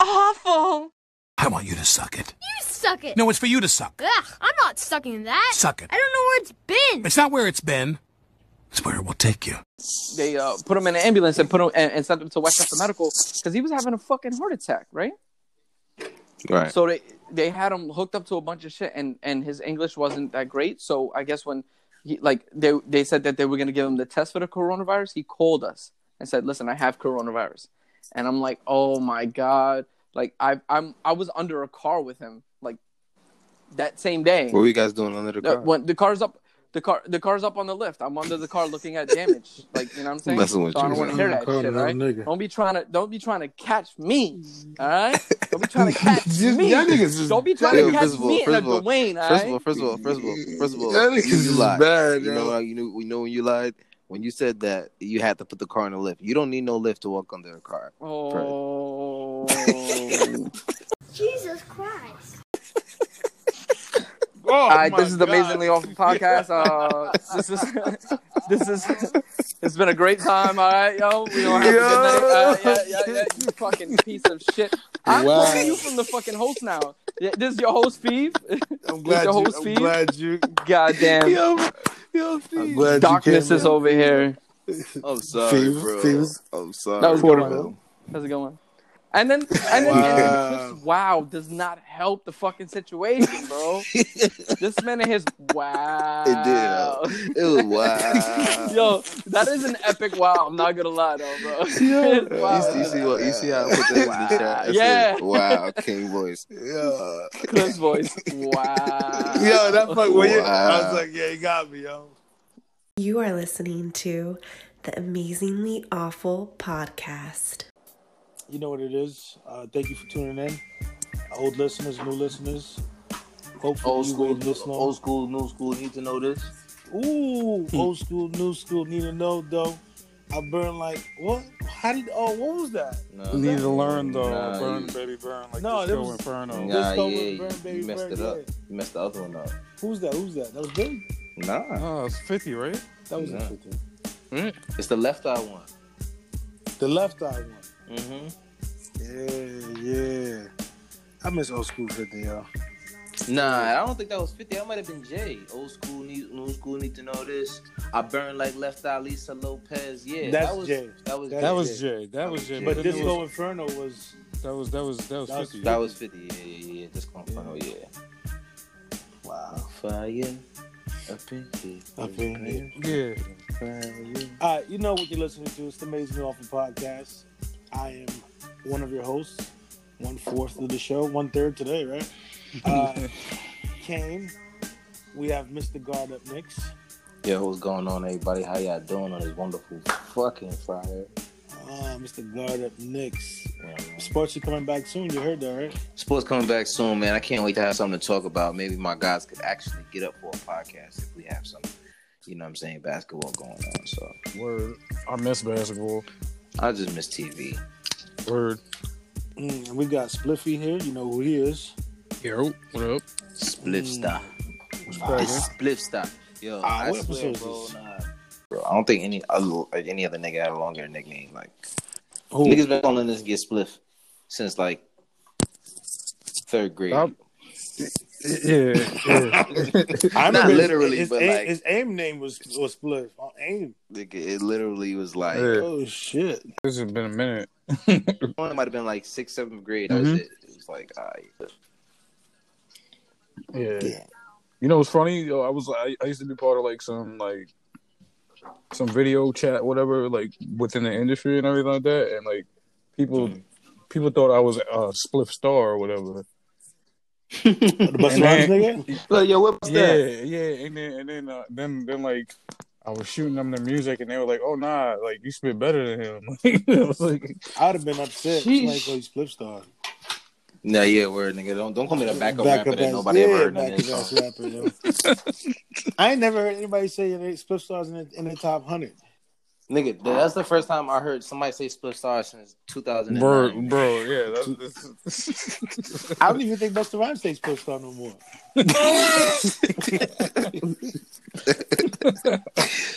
awful. I want you to suck it. You suck it. No, it's for you to suck. Ugh, I'm not sucking that. Suck it. I don't know where it's been. It's not where it's been. It's where it will take you. They uh, put him in an ambulance and put him and, and sent him to Westchester Medical because he was having a fucking heart attack, right? Right. So they they had him hooked up to a bunch of shit, and and his English wasn't that great. So I guess when he like they they said that they were gonna give him the test for the coronavirus, he called us and said, "Listen, I have coronavirus," and I'm like, "Oh my god!" Like I I'm I was under a car with him like that same day. what were you guys doing under the car? when the car's up. The car, the car's up on the lift. I'm under the car looking at damage. Like you know what I'm saying. Messing with so I don't want to hear that shit, right? nigga. Don't be trying to, don't be trying to catch me, all right? Don't be trying to catch Just- me. y'all niggas is- Don't be trying Yo, to catch first of all- me in a first of all- Dwayne, all First of all, right? first of all, first of all, first of all, Y'all niggas is lied. bad, you know you knew we know when you lied when you said that you had to put the car in the lift. You don't need no lift to walk under a car. Oh, Jesus Christ. Oh, all right. This is the God. amazingly awful podcast. Uh, this is, this is, it's been a great time. All right, yo. We don't have a good night. Uh, yeah, yeah, yeah. You fucking piece of shit. I'm Wow. talking you from the fucking host now. Yeah, This is your host, Steve. I'm glad your you. host I'm glad you. Goddamn. Yo, yo, I'm Steve. glad Darkness you is came over here. I'm sorry, Steve, bro. Steve. I'm sorry. That was a good bro. one. How's it going? And then, and then, Wow. this wow does not help the fucking situation, bro. this man and his wow. It did. It was wow. Yo, that is an epic wow. I'm not gonna lie though, bro. Yo, Wow. you, see, you see what you see how I put that in the chat? I said, Yeah. wow, King voice. Yeah. Cliff's voice. Wow. Yo, that fuck. Well, yeah, I was like, yeah, you got me, yo. You are listening to the Amazingly Awful podcast. You know what it is. Uh, thank you for tuning in, old listeners, new listeners. Hopefully, Old school, waited this long. old school, new school need to know this. Ooh, old school, new school. Need to know though. I burn like what? How did? Oh, what was that? No, Need to learn though. Nah, burn, you- baby, burn. Like No, no, Disco was- Inferno. Nah, Disco yeah, you, Burn, Baby, you messed Burn, it up. yeah. You messed the other one up. Who's that? Who's that? That was Billy. Nah, Oh, it's 50, right? That was Nah. interesting. it's the left eye one. The left eye one. Mm-hmm. Yeah, yeah. I miss old school 50, yo. Nah, I don't think that was 50. That might have been Jay. Old school, need, new school need to know this. I burn like left eye, Lisa Lopes. Yeah, That's that was Jay. That was That That Jay. was Jay. That was Jay. But then there Disco was, Inferno was that was that was that was That was 50. That was 50. Yeah, yeah, yeah. Disco Inferno, yeah. wow. Fire up in here. Up in Yeah. Fire. All right, you know what you're listening to. It's the Amazing Awful Podcast. I am one of your hosts, one fourth of the show, one third today, right? Uh, Kane. We have Mr. Guard up next. Yo, what's going on, everybody? How y'all doing on this wonderful fucking Friday? Uh, Mr. Guard up next. Yeah. Sports are coming back soon. You heard that, right? Sports coming back soon, man. I can't wait to have something to talk about. Maybe my guys could actually get up for a podcast if we have some, you know what I'm saying, basketball going on. So Word. I miss basketball. I just miss TV. Word. Mm, and we got Spliffy here. You know who he is. Yo, what up? Spliff Mm. star. cracking? It's spliff. Yo, Ah, I what swear, episode is bro, this? nah. Bro, I don't think any other any other nigga had a longer nickname. Like Who? niggas been calling this get spliff since like third grade. Stop. Yeah, yeah. I Not remember his- literally, his, but aim, like- his aim name was was Spliff. on aim. Nigga, it literally was like Yeah. Oh shit. This has been a minute. one might have been like sixth, seventh grade. That was Mhm. it. It was like, all right. Yeah. Yeah. You know what's funny? Yo, I was I, I used to be part of like some like some video chat, whatever, like within the industry and everything like that, and like people Mhm. people thought I was a spliff star or whatever. The Busta Rhymes nigga. Look, yo, what's Yeah, that? yeah, and then and then uh, then then like I was shooting them the music, and they were like, "Oh nah, like you spit better than him." I was like, I'd have been upset. Sheesh. Like, oh, he's Spliff Star. Nah, yeah, word, nigga. Don't don't call me the backup Back rapper up that nobody yeah, ever heard in back this up ass song. rapper, yo. I ain't never heard anybody say they Spliff Stars in the, in the top hundred. Nigga, that's the first time I heard somebody say Spliff Star since 2009. "Bro, bro, yeah." That's, that's... I don't even think Busta Rhymes takes Spliff Star no more.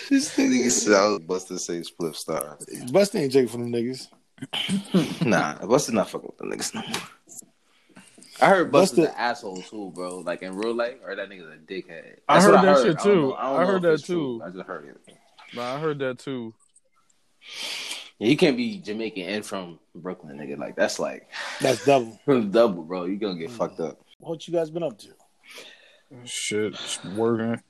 this nigga sound oh, Busta say Spliff Star. Busta ain't taking from them niggas. Nah, Busta not fucking with the niggas no more. I heard Busta's Busta- an asshole too, bro. Like in real life, or that nigga's a dickhead. I That's heard what that shit, I don't too. know- I, don't I know heard that, it's true. too. I just heard it. Nah, I heard that too. Yeah, you can't be Jamaican and from Brooklyn, nigga. Like that's like That's double. double, bro. You gonna get fucked up. What you guys been up to? Shit, working.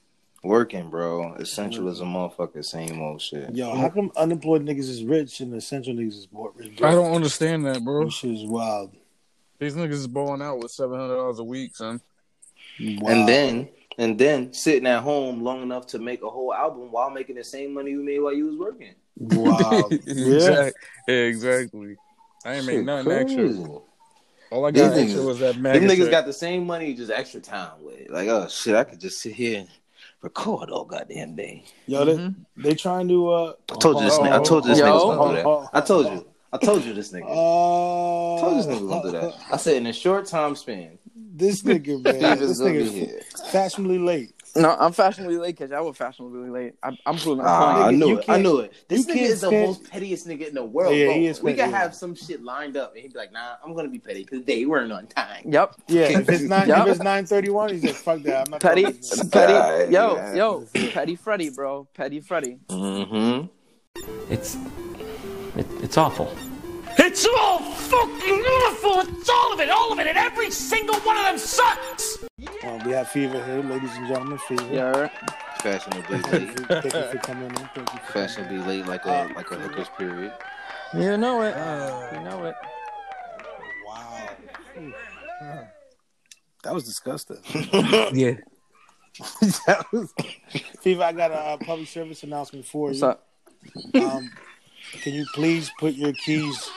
Working, bro. Essential as a motherfucker. Same old shit. Yo, how come unemployed niggas is rich and essential niggas is poor? rich? I don't understand that, bro. This shit is wild. These niggas is balling out with seven hundred dollars a week, son. Wow. And then and then sitting at home long enough to make a whole album while making the same money you made while you was working. Wow. yeah. exactly. exactly. I ain't make nothing crazy. extra. All I got These extra niggas- was that Them maggot. niggas got the same money, just extra time with it. Like, oh shit, I could just sit here and record all goddamn day. Yo, they, they trying to. Uh, I told you this. Oh, nigga, I told you this yo. nigga was gonna do Oh, that. I told you. I told you this nigga. Uh, I told you this nigga was gonna do that. I said in a short time span, This nigga, man. This nigga is fashionably late. No, I'm fashionably late because I was fashionably late. I, I'm proving a Ah, I point. knew it. I can't- knew it. This you nigga is the spend- most pettiest nigga in the world. Yeah, bro. he is we petty, could yeah. have some shit lined up, and he'd be like, "Nah, I'm gonna be petty because they weren't on time." Yep. Yeah, if it's nine, Yup. if it's nine thirty one, he said, "Fuck that." I'm not Petty, talking to you." petty, yo, yeah. yo, petty Freddy, bro, petty Freddy. Mm-hmm. It's it, it's awful. It's all fucking awful. It's all of it, all of it, and every single one of them sucks. Uh, we have Fever here, ladies and gentlemen. Fever. Yeah, Fashionably late. thank you for coming in. Thank you for Fashionably late, like a like a hooker's period. you know it, you know it. Wow. That was disgusting. yeah. that was... Fever, I got a uh, public service announcement for What's you. up? Um, can you please put your keys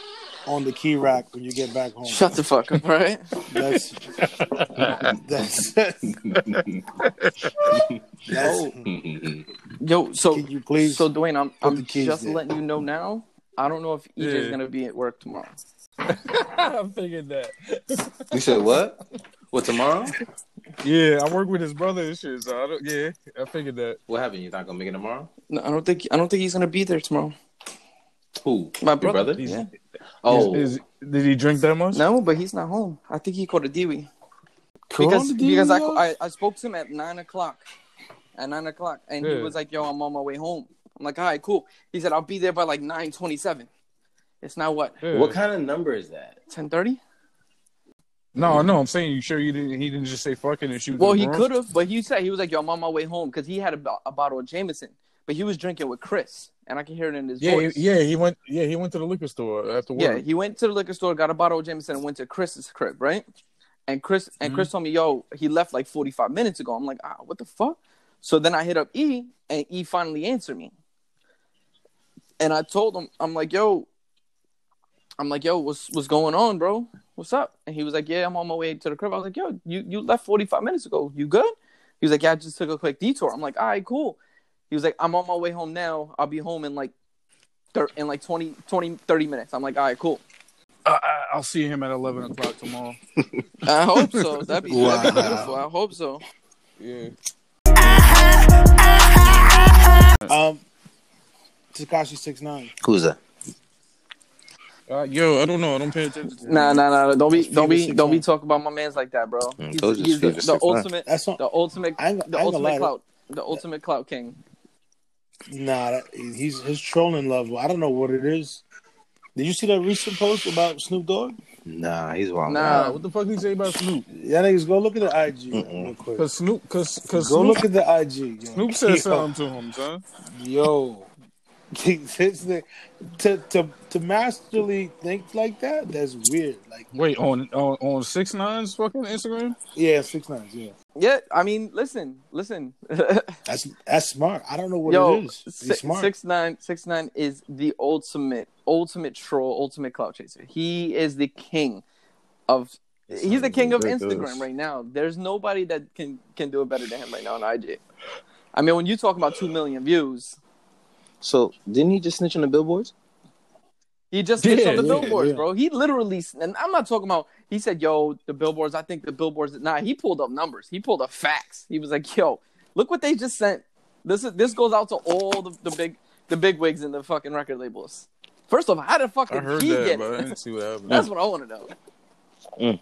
on the key rack when you get back home? Shut the fuck up, right? That's that's. that's Yo, so can you please? so Dwayne, I'm I'm just there? letting you know now. I don't know if EJ's Yeah. gonna be at work tomorrow. I figured that. You said what? What tomorrow? Yeah, I work with his brother and shit. So I don't. Yeah, I figured that. What happened? You not gonna make it tomorrow? No, I don't think I don't think he's gonna be there tomorrow. Who? My brother. brother? Yeah. Oh, Is, is- did he drink that much? No, but he's not home. I think he caught a Dewey. Corona because Dewey, because I. I I spoke to him at nine o'clock, at nine o'clock, and he was like, "Yo, I'm on my way home." I'm like, "All right, cool." He said, "I'll be there by like nine twenty-seven." It's now what Yeah. what kind of number is that? ten thirty? No, no. I'm saying you sure you didn't. He didn't just say fucking and shoot. Well, he could have, but he said he was like, "Yo, I'm on my way home" because he had a, a bottle of Jameson, but he was drinking with Chris, and I can hear it in his Yeah, voice. yeah. He went. Yeah, he went to the liquor store after work. Yeah, he went to the liquor store, got a bottle of Jameson, and went to Chris's crib, right? And Chris and Chris told me, "Yo, he left like 45 minutes ago." I'm like, "Ah, what the fuck?" So then I hit up E, and E finally answered me. And I told him, I'm like, "Yo, I'm like, yo, what's what's going on, bro? What's up?" And he was like, "Yeah, I'm on my way to the crib." I was like, "Yo, you you left 45 minutes ago. You good?" He was like, "Yeah, I just took a quick detour." I'm like, "All right, cool." He was like, "I'm on my way home now. I'll be home in like." thir- In like 20, 20, 30 minutes. I'm like, all right, cool. I, I, I'll see him at eleven o'clock tomorrow. I hope so. That'd be, Wow. that'd be beautiful. I hope so. Yeah. Um, Tekashi six nine. Who's that? Uh, yo, I don't know. I don't pay attention. To Nah, nah, nah. Don't be, Fever don't be, don't be talking about my man's like that, bro. Mm, He's, he's the, the ultimate, That's not. the ultimate, I ain't- the I ain't ultimate to- clout, the ultimate clout king. Nah, that, he's his trolling level. I don't know what it is. Did you see that recent post about Snoop Dogg? Nah, he's wild. Nah. Uh, what the fuck did he say about Snoop? Yeah, niggas go look at the IG Mm-mm. real quick. Cause Snoop, cause cause Go Snoop, look at the IG. Yo. Snoop said Yo, something to him, son. Yo, this thing, to to to masterly think like that, that's weird. Like, Wait, on on on six nines fucking Instagram? yeah, six nines. Yeah, Yeah, I mean, listen, listen. that's that's smart. I don't know what Yo, it is. He's six, smart. six nine, six nine is the ultimate, ultimate troll, ultimate clout chaser. He is the king of. He's the king of ridiculous. Instagram right now. There's nobody that can can do it better than him right now on IG. I mean, when you talk about two million views, So didn't he just snitch on the billboards? He just snitched Yeah, on the yeah, billboards, yeah. bro. He literally, and I'm not talking about. He said, "Yo, the billboards." I think the billboards. Nah, he pulled up numbers. He pulled up facts. He was like, "Yo, look what they just sent." This is this goes out to all the, the big the big wigs in the fucking record labels. First off, how the fuck I did heard he that, get but I it? didn't see what happened. That's what I want to know. But you, you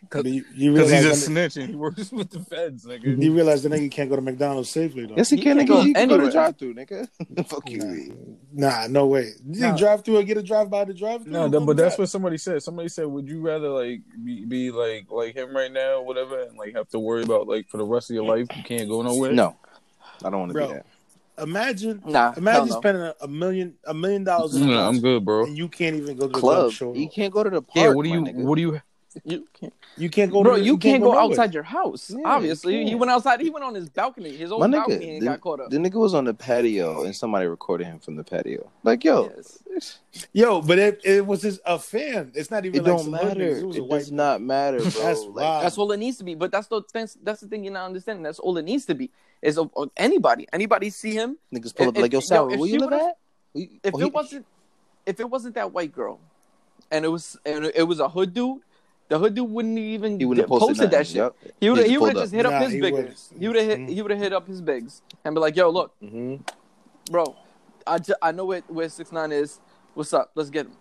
Because realize he's a that, snitch and he works with the feds, nigga. you realize the nigga can't go to McDonald's safely though. Yes, he, He can. can't Nigga. go He can go to anywhere. drive through, nigga. Fuck you. Nah, no way. You Nah. drive through or get a drive by the drive through. No, that, but that's what somebody said. Somebody said, "Would you rather like be, be like like him right now, or whatever, and like have to worry about like for the rest of your life you can't go nowhere?" No, I don't want to Bro. do that. Imagine, Nah, imagine no. spending a, a million, a million dollars in a No, I'm good, bro. and you can't even go to the Club. club show. You can't go to the park. Yeah, what do you nigga. what do you You can't, You can't go. bro. to, You can't go nowhere. outside your house. Yeah, you obviously, he went outside. He went on his balcony, his My own nigga, balcony, and the, got caught up. the nigga was on the patio and somebody recorded him from the patio. Like, yo, Yes. Yo, but it, it was just a fan. It's not even it like don't matter. niggas. It, It was a white. does not matter, bro. That's like. That's all it needs to be. But that's the that's, that's the thing you're not understanding. That's all it needs to be. Is of, of anybody, anybody see him? Niggas pull up If- like, yo, if- yo, if where you live would've- at? If oh, it he- wasn't, if it wasn't that white girl, and it was and it was a hood dude, the hood dude wouldn't even he wouldn't have posted, posted, that shit. Yup. He would He he would have just up. hit up Nah, his he biggers. wouldn't. He would have hit Mhm. he would have hit up his bigs and be like, "Yo, look, hmm bro, I, ju- I know where where six nine is. What's up? Let's get him."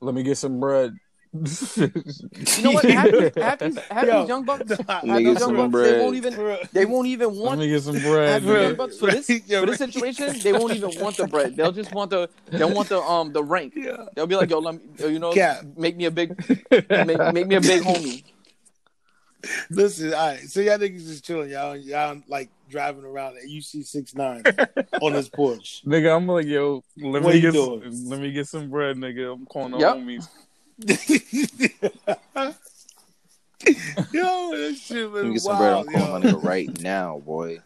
let me get some bread? You know what? Half these, half these, half Yo. these young bucks, half these young some bucks, they won't even they won't even Let want me get some half bread. the young bucks for this Yeah, for this situation. They won't even want the bread. They'll just want the they'll want the um the rank. Yeah. They'll be like, "Yo, let me, you know, Cap. make me a big, make, make me a big homie." Listen, all right. So y'all niggas just chilling. Y'all, y'all like driving around and you see six nine on this porch. Nigga, I'm like, yo, let What me you get doing? some, let me get some bread, nigga. I'm calling the Yep. homies. Yo, this shit was Let me get some bread. I'm wild. calling yo. my nigga right now, boy.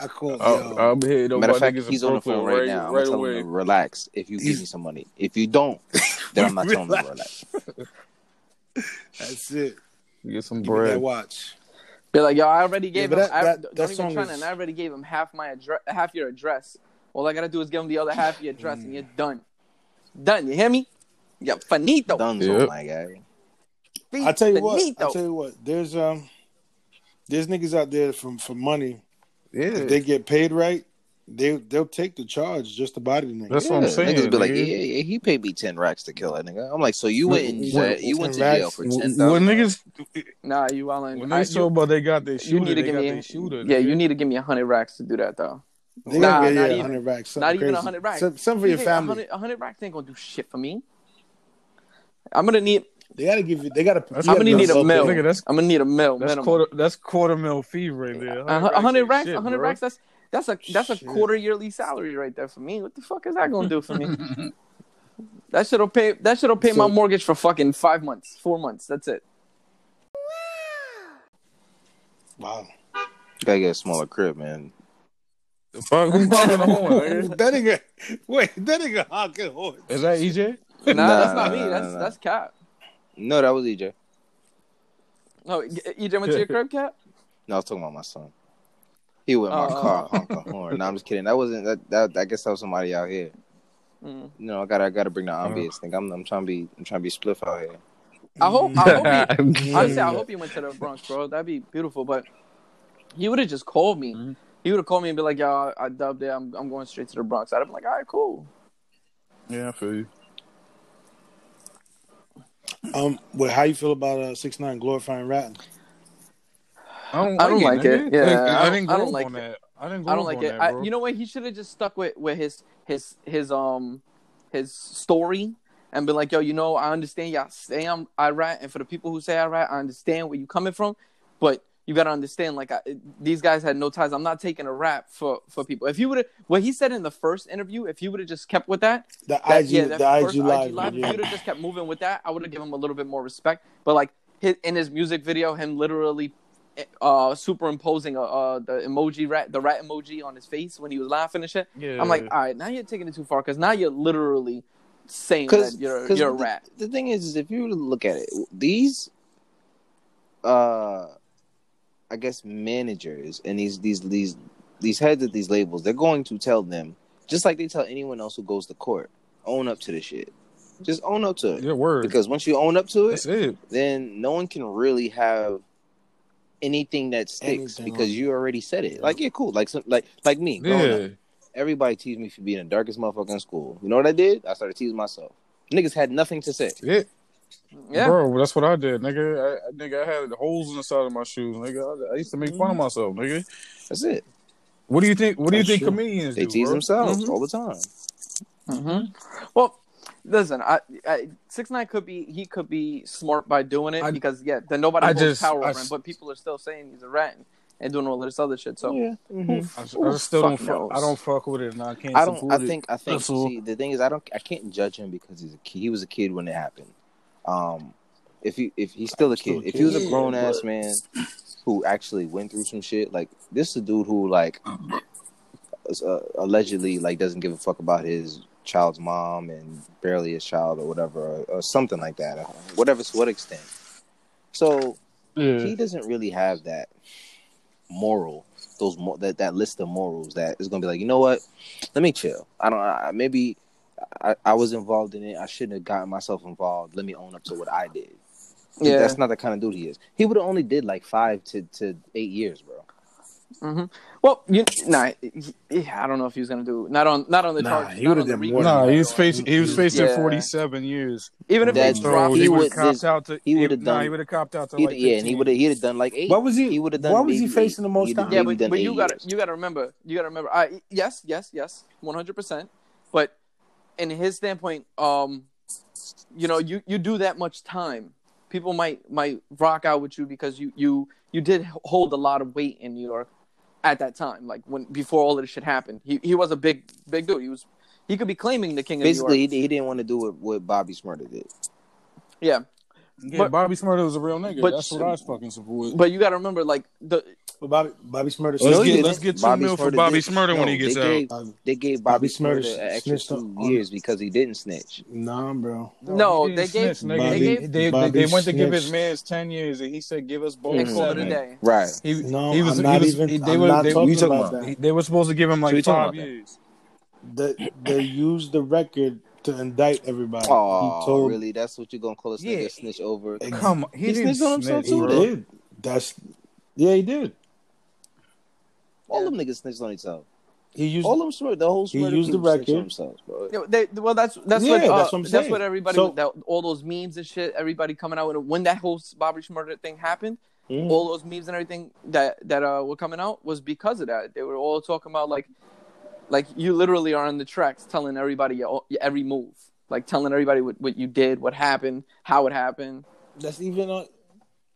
I called. I'll, yo. I'll be hitting up Matter my of fact, he's on the phone right, right, now. I'm right telling away. him to relax if you give me some money. If you don't, then I'm not telling him to relax. That's it. Get some Give me that bread. watch. Be like, "Yo, I already gave but him. that- I, that- don't that even song try is- and I already gave him half my address, half your address. All I gotta do is give him the other half of your address, and you're done. Done. You hear me? Yeah, finito. Dunzo, Yep. my guy. I tell you what. I tell you what. There's um, there's niggas out there from for money. Yeah, If they get paid right, they they'll take the charge just to body the nigga. That's what I'm saying, Niggas be like, nigga. yeah, yeah, he paid me ten racks to kill that nigga. I'm like, so you went and What- you went to 10 jail for when ten when niggas Nah, you wildin'. when I- they you- talk about they got their you need to give me. their shooter. yeah, nigga. you need to give me a hundred racks to do that though. They Nah, gotta not get yeah, even. hundred racks. Not even a crazy. hundred racks. Some, some for your family. A hundred racks ain't gonna do shit for me. I'm gonna need. They gotta give you. They gotta. That's- you I'm gonna gotta need a build mill. Nigga, that's- I'm gonna need a mill That's minimum. quarter. That's quarter mil fee right there. A hu- a hundred racks, a shit, hundred bro. racks. That's that's a that's a quarter yearly salary right there for me. What the fuck is that gonna do for me? that shit'll pay. That shit'll pay my mortgage for fucking five months, four months. That's it. Wow. Gotta get a smaller crib, man. The fuck? Who's honking the horn? nigga? that nigga. Wait, that nigga honking horn. Is that EJ? Nah, Nah, that's not nah, me. nah, That's nah. that's Cap. No, that was EJ. No, EJ went to your crib, Cap. No, I was talking about my son. He went in my Oh. car honking horn. No, I'm just kidding. That wasn't that, that. I guess that was somebody out here. Mm. No, I gotta, I gotta bring the obvious thing. I'm, I'm trying to be, I'm trying to be spliff out here. I hope. I hope. He, Mm-hmm. honestly, I hope he went to the Bronx, bro. That'd be beautiful. But he would have just called me. Mhm. He would have called me and be like, "Yo, I, I dubbed it. I'm I'm going straight to the Bronx." I'd have been like, "All right, cool." Yeah, I feel you. Um, well, how you feel about uh six nine glorifying ratting? I don't, I don't like it. Yeah, Like, I I, don't- didn't I don't like on it. that. I didn't I don't like it. that, I, you know what? He should have just stuck with with his his his um his story and been like, "Yo, you know, I understand y'all say I'm I rat, and for the people who say I rat, I understand where you coming from, but." You gotta understand, like I, these guys had no ties. I'm not taking a rap for for people. If you would have, what he said in the first interview, if you would have just kept with that, The that, IG, yeah, that the first IG live, If you'd have just kept moving with that, I would have given him a little bit more respect. But like his, in his music video, him literally uh superimposing uh, uh the emoji rat, the rat emoji on his face when he was laughing and shit. yeah. I'm like, all right, now you're taking it too far because now you're literally saying that you're you're a the, rat. the thing is, is, if you look at it, these, uh, I guess managers and these these these these heads of these labels, they're going to tell them just like they tell anyone else who goes to court, own up to the shit. Just own up to it. your word. Because once you own up to it, That's it. then no one can really have anything that sticks Anything because on- you already said it. Like, yeah, cool. Like, some, like, like me. Yeah. up, everybody teased me for being the darkest motherfucker in school. You know what I did? I started teasing myself. Niggas had nothing to say. Yeah, Yeah. bro, that's what I did, nigga. I, I- nigga, I had holes in the side of my shoes, nigga. I, I used to make fun of myself, nigga. That's it. What do you think? What do you That's think true. comedians They do? tease bro? themselves Mhm. all the time. hmm Well, listen, I, I six nine could be he could be smart by doing it I- because yeah, then nobody I holds just- power over him. But people are still saying he's a rat and, and doing all this other shit. So yeah. mhm. I, I just still don't. fuck Fuck. I don't fuck with it, and I can't. I don't. support I it. think. I think. See, the thing is, I don't. I can't judge him because he's a kid. He was a kid when it happened. Um, if he if he's still a Still kid, a if he was a grown ass but- man who actually went through some shit, like this is a dude who like uh, allegedly like doesn't give a fuck about his child's mom and barely his child or whatever or, or something like that, whatever to what extent. So Yeah. he doesn't really have that moral those that that list of morals that is gonna be like you know what let me chill i don't I, maybe I, I was involved in it i shouldn't have gotten myself involved let me own up to what i did Yeah. that's not the kind of dude he is he would have only did like five to, to eight years bro hmm Well, you nah, yeah, I don't know if he was gonna do not on not on the Nah, charge. he would've done more Nah, he was facing. He was facing Yeah. forty-seven years. Even if That- they dropped he he would- would have copped out to. he would've Nah, done- he would have copped out to he'd, like. yeah and he would have he'd have done like eight What was he? he would have done what was he maybe facing the most time? yeah, but, but you got to you got to remember you got to remember. I yes, yes, yes, one hundred percent. But in his standpoint, um, you know, you you do that much time, people might might rock out with you because you you you did hold a lot of weight in New York at that time, like when before all of this shit happened. He he was a big big dude. He was he could be claiming the king of basically he, he didn't want to do what, what bobby shmurda did Yeah, Yeah, But- Bobby Shmurda was a real nigga. but- That's what I was fucking support. but you got to remember, like the But Bobby Bobby Shmurda. Let's No, get let's get two Bobby mil for Shmurda Bobby did- Shmurda when no, he gets they out. gave- they gave bobby, Bobby shmurda, Shmurda an extra snitched two on- years because he didn't snitch nah, bro. No, he they gave- snitch. Bobby- They, they, they, Bobby they went to give his snitched. man's ten years, and he said, "Give us both They called it a day. right He, No, he was, I'm not he was, even. They I'm were, not they, talking about about? that. they were supposed to give him like talking five about that? years. They, they used the record to indict everybody. Oh, he told really? That's what you're gonna call us Yeah. nigga snitch over? Come on, he, He didn't snitched on himself snitch, he too, did. That's yeah, he did. All them niggas snitched on each other. He used All them smart, the whole He used the snitched on record. themselves, bro. You they, well, that's that's Yeah, what uh, that's what I'm that's what everybody So- that, all those memes and shit. Everybody coming out with it. when that whole Bobby Shmurda thing happened. Mhm. All those memes and everything that that uh, were coming out was because of that. They were all talking about like, like you literally are on the tracks telling everybody your, your every move, like telling everybody what, what you did, what happened, how it happened. that's even on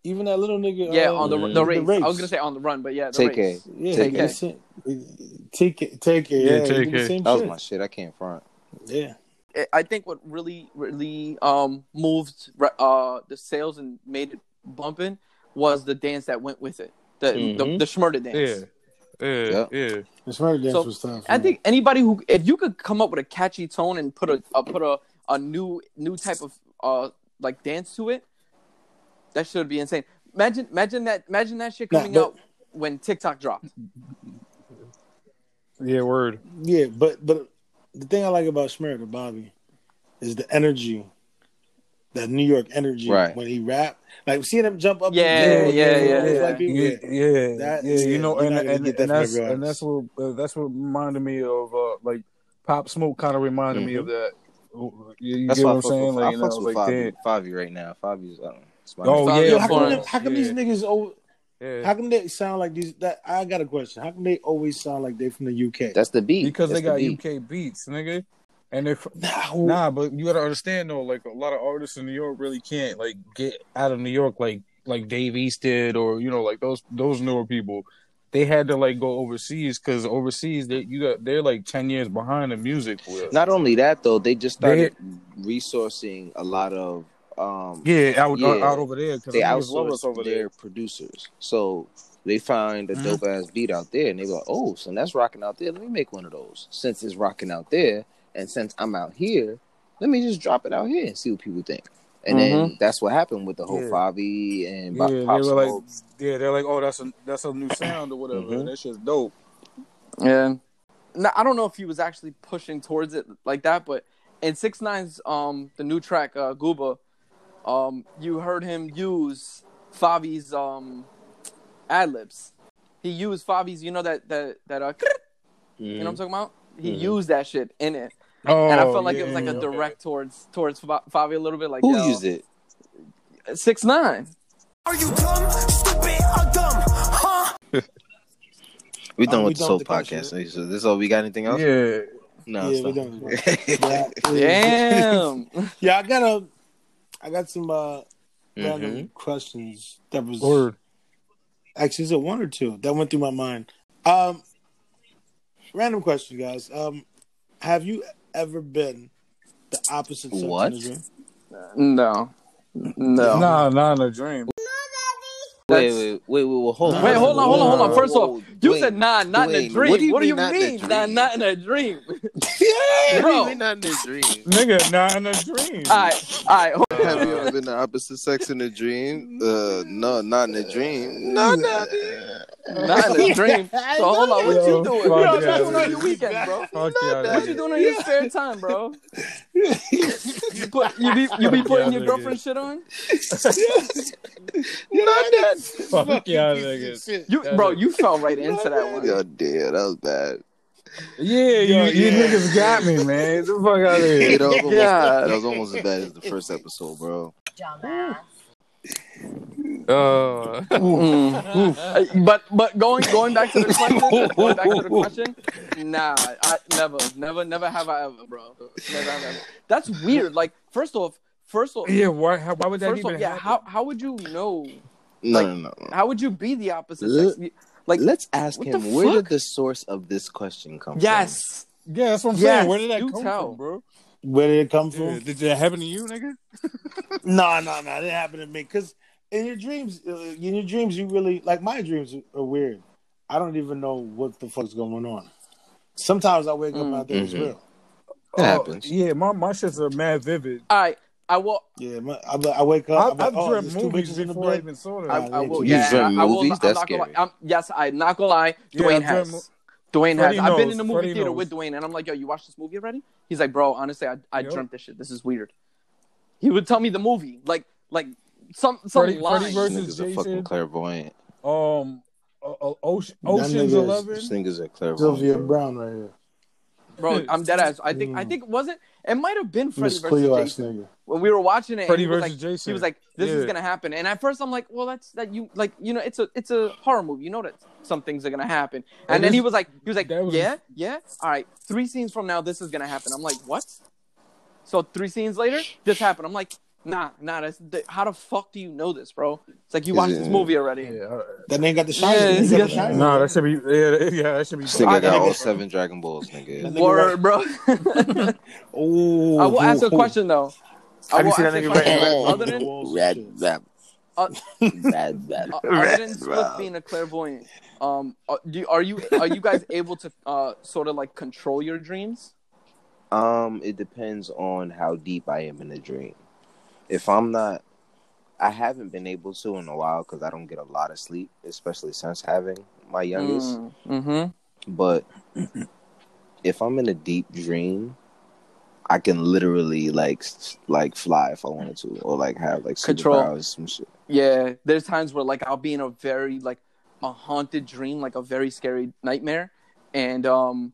even that little nigga. Yeah, uh, on the Mhm. the race. I was gonna say on the run, but yeah, the Take race. Yeah, Take he it. did the same- Take it, take it. Yeah, Yeah, he take it. same That was shit. my shit. I can't front. Yeah, I- I think what really really um moved uh the sales and made it bumping was the dance that went with it. The the, Mhm. the Shmurda dance. Yeah, yeah, Yep. yeah. the smart dance So, was tough. I think anybody who if you could come up with a catchy tone and put a uh, put a, a new new type of uh like dance to it, that should be insane. Imagine imagine that imagine that shit Nah, coming but- out when TikTok dropped. Yeah, word. Yeah, but but the thing I like about Shmurda, Bobby, is the energy, that New York energy Right. when he rap. Like seeing him jump up. and Yeah, yeah, yeah, yeah. white people, yeah, yeah. yeah, That- yeah, yeah, You know, you're and and, that and that's and that's what uh, that's what reminded me of uh, like Pop Smoke kind of reminded me of that. You, you That's get what I I'm saying? with, Like, I you know, fucks with like, Favi, damn. Favi right now. Favi's, I don't know. It's Oh, nigga. Yeah, Yo, how come, course. them- how come yeah. these niggas? Over, Yeah. how come they sound like these? That I got a question. How come they always sound like they from the UK? That's the beat. because That's they got beat. UK beats, nigga. And if nah, nah, but you gotta understand though, like a lot of artists in New York really can't like get out of New York like like Dave East did, or you know, like those those newer people. They had to like go overseas because overseas they you got they're like ten years behind the music. With, Not only that though, they just They- started resourcing a lot of um yeah, out Yeah. out over there because they they love us outsource over their there. producers. So they find a Mhm. dope ass beat out there and they go, Oh, so that's rocking out there. Let me make one of those. Since it's rocking out there and since I'm out here, let me just drop it out here and see what people think. And then that's what happened with the whole Yeah. Favi and Yeah, Pop they Pop were like, Smoke. yeah, they're like, oh, that's a that's a new sound or whatever. Mhm. That shit's dope. Yeah, no, I don't know if he was actually pushing towards it like that, but in Six Nine's um the new track uh, Gooba, um you heard him use Favi's um ad libs. He used Favi's, you know that that that uh, you know what I'm talking about? he Mhm. used that shit in it, Oh, and I felt like it was like a okay. direct towards towards Favi a little bit. Like Who yo, used it? Six nine. Are you dumb, stupid, or dumb? Huh? We done Um, we with the done soul with the question. podcast. So this all we got anything else? Yeah. No, Yeah, we stop. done. Yeah, Damn. yeah, I got a, I got some uh, random questions that was Word. actually is it one or two that went through my mind. Um, random question, guys. Um, have you ever been the opposite sex What? in a dream? No. No. Nah, not in a dream. Wait, wait, wait, wait, wait, hold on. Wait, hold on, hold on, hold on. First off, you wait, said nah, not in a dream. what do you What do mean you not mean? Nah, not in a dream. What Bro. not in a dream? Nigga, not in a dream. All right, all right. hold- Have you ever been the opposite sex in a dream? Uh, no, not in a dream. No, no. Not in a dream. So hold on, what you doing? fuck What you doing on your weekend, bro? What you doing on your spare time, bro? You put you be you be putting your girlfriend shit on? Fuck y'all niggas. You bro, you fell right into that one. Yo, damn, that was bad. Yeah, you, Yo, you yeah. niggas got me, man. Get the fuck out of Yeah, here. that, was almost, God. that was almost as bad as the first episode, bro. Uh, Mm. Uh, But but going going back to the question, going back to the question, nah, I never, never, never have I ever, bro. Never have I ever. That's weird. Like first off, first off, yeah, why, how, why would that first even off, yeah. happen? How how would you know? No, Like, no, no, no. How would you be the opposite L- sex? Like Let's ask him the where did the source of this question come from? yes, Yeah, that's what I'm Yes, saying. Where did that you come tell. from, bro? Where did it come Yeah, from? did that happen to you, nigga? No, no, no. It didn't happen to me. Because in your dreams, uh, in your dreams, you really like my dreams are weird. I don't even know what the fuck's going on. Sometimes I wake up and I think it's Mhm. real. It happens. Yeah, my, my shits are mad vivid. all right. I will. Yeah, my, I, I wake up. I'm I've like, oh, dreamt movies in the before I bed. even saw them. I, I you will. You Yeah, dream I, I will. movies? I'm That's lie. scary. I'm, yes, I'm not gonna lie. Yeah, Dwayne I dreamt has. Dwayne Freddie has. I've been in the movie Freddie theater knows. with Dwayne, and I'm like, "Yo, you watched this movie already?" He's like, "Bro, honestly, I, I Yep. dreamt this shit. This is weird." He would tell me the movie, like like some some Freddie- line. Freddie versus- Niggas are Jason. fucking clairvoyant. Um, uh, uh, Ocean, That Ocean's nigga is- Eleven. These niggas are clairvoyant. Sylvia Browne right here. Bro, I'm dead ass. I think I think was it? It might have been Freddy Miss versus Cleo Jason. when we were watching it. Freddy he was versus like, Jason. He was like, "This is gonna happen," and at first I'm like, "Well, that's that you like you know it's a it's a horror movie. You know that some things are gonna happen." And And then he was like, "He was like, was- yeah, yeah, all right. Three scenes from now, this is gonna happen." I'm like, "What?" So three scenes later, this happened. I'm like, "Nah, nah. That's the, how the fuck do you know this, bro?" It's like you watched it- this movie already. Yeah, That nigga got the shine. Yeah, Yeah, he's got got- the shine. nah, that should be. Yeah, yeah, that should be. This nigga got I- all seven Dragon Balls, nigga. Word, bro. Ooh, I will ask a ooh, ooh. question though. I Have you seen that a nigga question. Other than Red, red, uh, red, red. Uh, other than Swift being a clairvoyant, um, uh, do are you are you guys able to uh sort of like control your dreams? Um, it depends on how deep I am in the dream. If I'm not, I haven't been able to in a while because I don't get a lot of sleep, especially since having my youngest. Mm-hmm. But if I'm in a deep dream, I can literally like like fly if I wanted to, or like have like Control. some shit. Yeah, there's times where like I'll be in a very like a haunted dream, like a very scary nightmare, and um,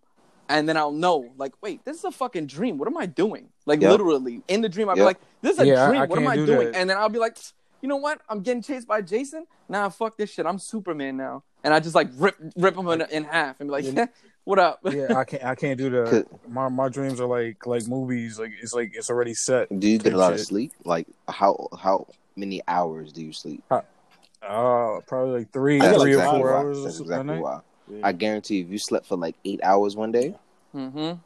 and then I'll know like, wait, this is a fucking dream. What am I doing? Like Yep. literally in the dream, I'll be like, this is a Yeah, dream. I what am I do doing? that. And then I'll be like, you know what? I'm getting chased by Jason. Nah, fuck this shit. I'm Superman now, and I just like rip rip him in, in half and be like, what up? Yeah, I can't. I can't do that. My my dreams are like like movies. Like it's like it's already set. Do you get a lot of sleep? Like how how many hours do you sleep? Uh, probably like three, That's three or exactly four why. hours. That's exactly night. Why. I guarantee if you slept for like eight hours one day, mm-hmm.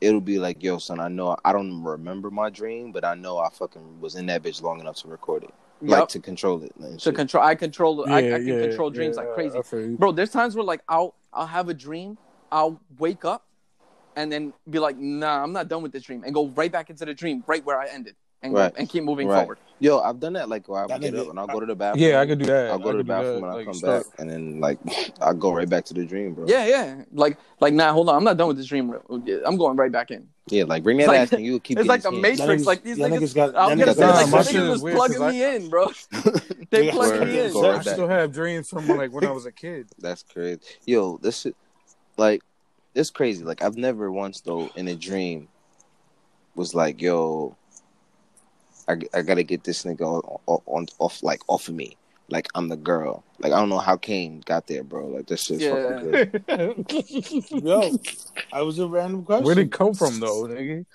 it'll be like, yo, son, I know I don't remember my dream, but I know I fucking was in that bitch long enough to record it, like to control it. and to shit. control. I control. I, I can yeah, control dreams yeah, like crazy. I feel you. bro there's times where like i'll i'll have a dream i'll wake up and then be like nah i'm not done with this dream and go right back into the dream right where i ended and Right. and keep moving Right. forward Yo, I've done that. Like, where I That get up and I'll go to the bathroom. Yeah, I could do that. I'll go I to the bathroom that, and I'll like, come stuff. back, and then like I'll go right back to the dream, bro. yeah yeah like like nah hold on i'm not done with this dream i'm going right back in yeah. Like bring that It's like- ass, and you will keep. It. It's like the getting matrix That niggas- like these that niggas, niggas got- i'll that get a niggas sense got like my these niggas is was weird 'cause plugging I- me in bro they Yeah. plugging me in Go I still have dreams from like when I was a kid. That's crazy. Yo, this shit, like, it's crazy. Like I've never once though in a dream was like, yo, I, I gotta get this nigga on, on, on off like off of me. Like I'm the girl. Like I don't know how Kane got there, bro. Like this shit's Yeah. fucking good. Yo, I was a random question. Where did it come from though, nigga?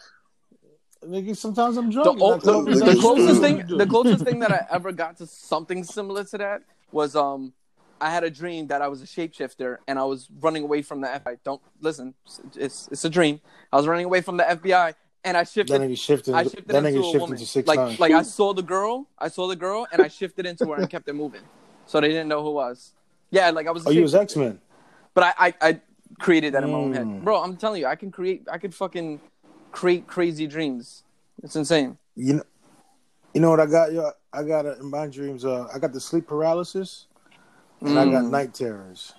Nigga, sometimes I'm The, drunk. o- and I the, the closest thing, the closest thing that I ever got to something similar to that was um, I had a dream that I was a shapeshifter and I was running away from the FBI. Don't listen, it's it's a dream. I was running away from the FBI and I shifted. That nigga shifted. I shifted that into a shifted woman. to six like like I saw the girl, I saw the girl, and I shifted into her and kept it moving, so they didn't know who it was. Yeah, like I was. a oh, you was. X Men. But I, I, I created that in my own Mm. head, bro. I'm telling you, I can create. I could fucking create crazy dreams. It's insane. You know, you know what I got? Yo, I got uh, in my dreams. Uh, I got the sleep paralysis, and I got Mm. night terrors.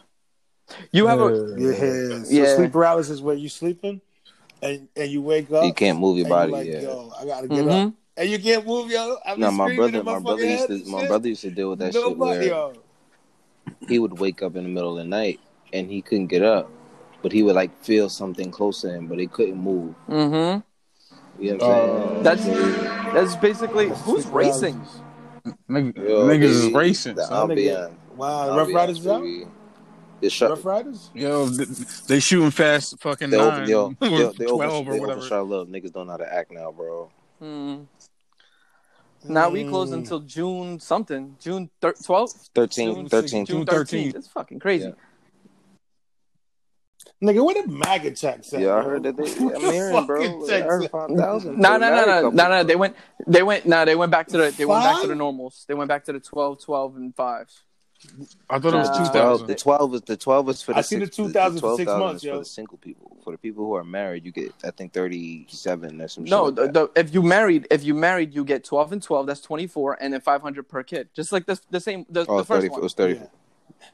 You have a Yeah, so Yeah. sleep paralysis where you sleeping, and and you wake up. You can't move your body. Like, yeah. yo, I gotta get Mhm. up, and you can't move, yo. I'm No, my brother, my brother used to, my brother used to deal with that shit where yo. he would wake up in the middle of the night and he couldn't get up, but he would like feel something close to him, but he couldn't move. Mm-hmm. You know what I'm saying? That's that's basically who's Sleep racing. paralysis. Nigga, Yo, niggas is baby, racing. the son. ambiance. Wow, ambiance, Rough Riders is out. baby. Shot, Rough Riders. Yo, th- they shooting fast, fucking they nine, open, yo, or they, they open, twelve they or whatever. shot love. Niggas don't know how to act now, bro. Mm. Now we close until June something. June thir- 12th? 13, June, 13. June June 13th. It's fucking crazy. Yeah. Nigga, what did MAGA checks at? Yeah, I heard that they. What I'm hearing, bro. fucking I heard five thousand. No, no, no, no, no, no. They went, they went, no, they went back to the, they went back to the normals. They went back to the 12, 12, and five. I thought it was Nah. two The twelve, thousand. the twelve is the twelve is for the I see the six- 2,000 for six months, yo. for the single people. For the people who are married, you get I think thirty seven or some shit No, like the, the, if you married, if you married, you get 12 and 12. That's 24, and then 500 per kid. Just like the, the same, the, oh, the first 30, one. it was thirty. Yeah.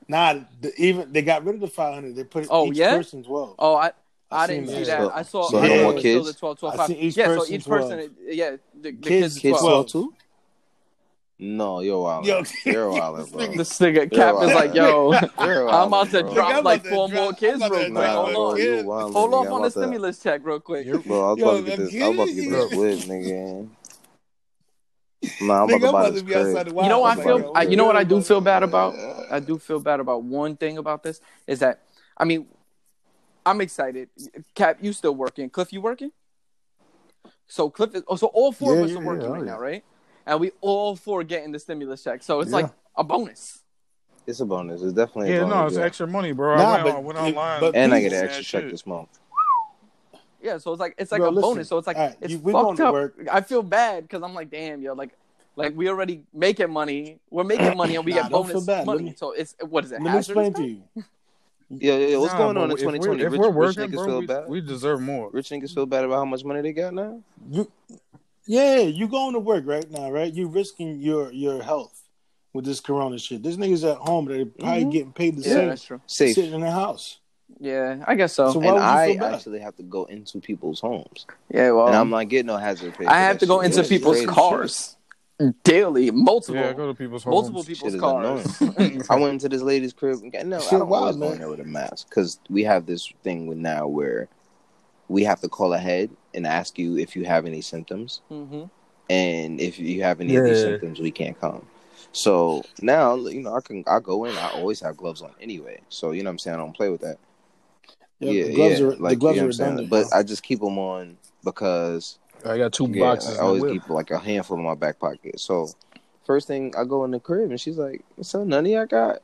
Nah, the, even they got rid of the 500. They put Oh, each yeah? person 12. Oh, I, I I didn't see that. that. So- I saw. so I no thought more it was kids? The 12, 12, I 5. each yeah, so each person, it- yeah, the, the Kids- kids, Kids 12. twelve too? No, you're wild. Yo, you're wild, bro. This nigga Cap is like, yo, You're I'm about to bro. Drop I'm like to four drop- more kids about to real quick. Nah, Hold bro, on. kids. Hold off on the about to- stimulus check real quick. Bro, I was Yo, about to get this. I was about to get this whip, nigga. Nah, I'm Nigga, about to buy about this to be outside crib. the You know what I feel? like, I, you know what I do feel bad about? I do feel bad about one thing about this is that I mean, I'm excited. Cap, you still working? Cliff, you working? So Cliff is. Oh, so all four Yeah, of us yeah, are working right now, right? And we all four getting the stimulus check. So it's Yeah. like a bonus. It's a bonus. It's definitely a Yeah, bonus. no, it's yeah. extra money, bro. Nah, I went, but on, went online. but And I get an extra check shit. this month. Yeah, so it's like it's like Bro, a listen, bonus. So it's like all right, it's you- we going fucked to up. work. I feel bad because I'm like, damn, yo, like, like we already making money. We're making money and we Nah, get bonus bad. Money. me- so it's what is it? Let me explain to you. Yeah, yeah, yeah. What's Nah, going on in if we're- 2020? If Rich, we're rich working, niggas bro, feel we, bad. we deserve more. Rich niggas feel bad about how much money they got now. You, yeah, you going to work right now, right? You risking your your health with this Corona shit. This niggas at home that are probably Mhm. getting paid the Yeah, same, that's true. Safe. sitting in their house. Yeah, I guess so. So and I actually have to go into people's homes, yeah, well, and I'm not getting no hazard pay. I have to go shit. into It's people's crazy. cars daily, multiple, Yeah, go to people's homes. multiple people's is cars. I went into this lady's crib. And got no, Shit I don't wild, always go in there with a mask because we have this thing with now where we have to call ahead and ask you if you have any symptoms, hmm and if you have any of these symptoms, we can't come. So now, you know, I can I go in. I always have gloves on anyway. So you know, what I'm saying I don't play with that. Yeah, yeah, the gloves yeah. are like the gloves you know are what I'm saying? redundant. But. I just keep them on because I got two yeah, boxes. I always whip. keep like a handful in my back pocket. So first thing I go in the crib and she's like, "So none of y'all got,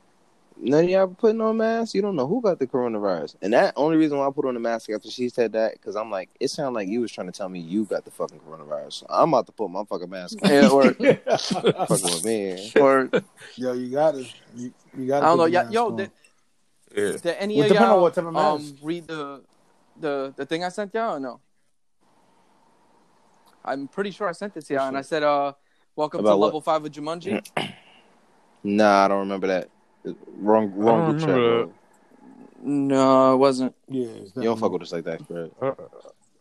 none of y'all putting on masks. You don't know who got the coronavirus." And that only reason why I put on the mask after she said that because I'm like, it sounded like you was trying to tell me you got the fucking coronavirus. So I'm about to put my fucking mask on. Yeah, or fucking with me. or Yo, you got it. You, you got I to. don't know. Yeah, yo, did, Yeah. did any Well, of y'all what type of um mask. read the the the thing I sent y'all or no? I'm pretty sure I sent it to y'all, and I said, "Uh, welcome About to what? level five of Jumanji." Nah, I don't remember that. Wrong, wrong group chat, bro. no, it wasn't. Yeah, You don't fuck with us like that, Fred. I, I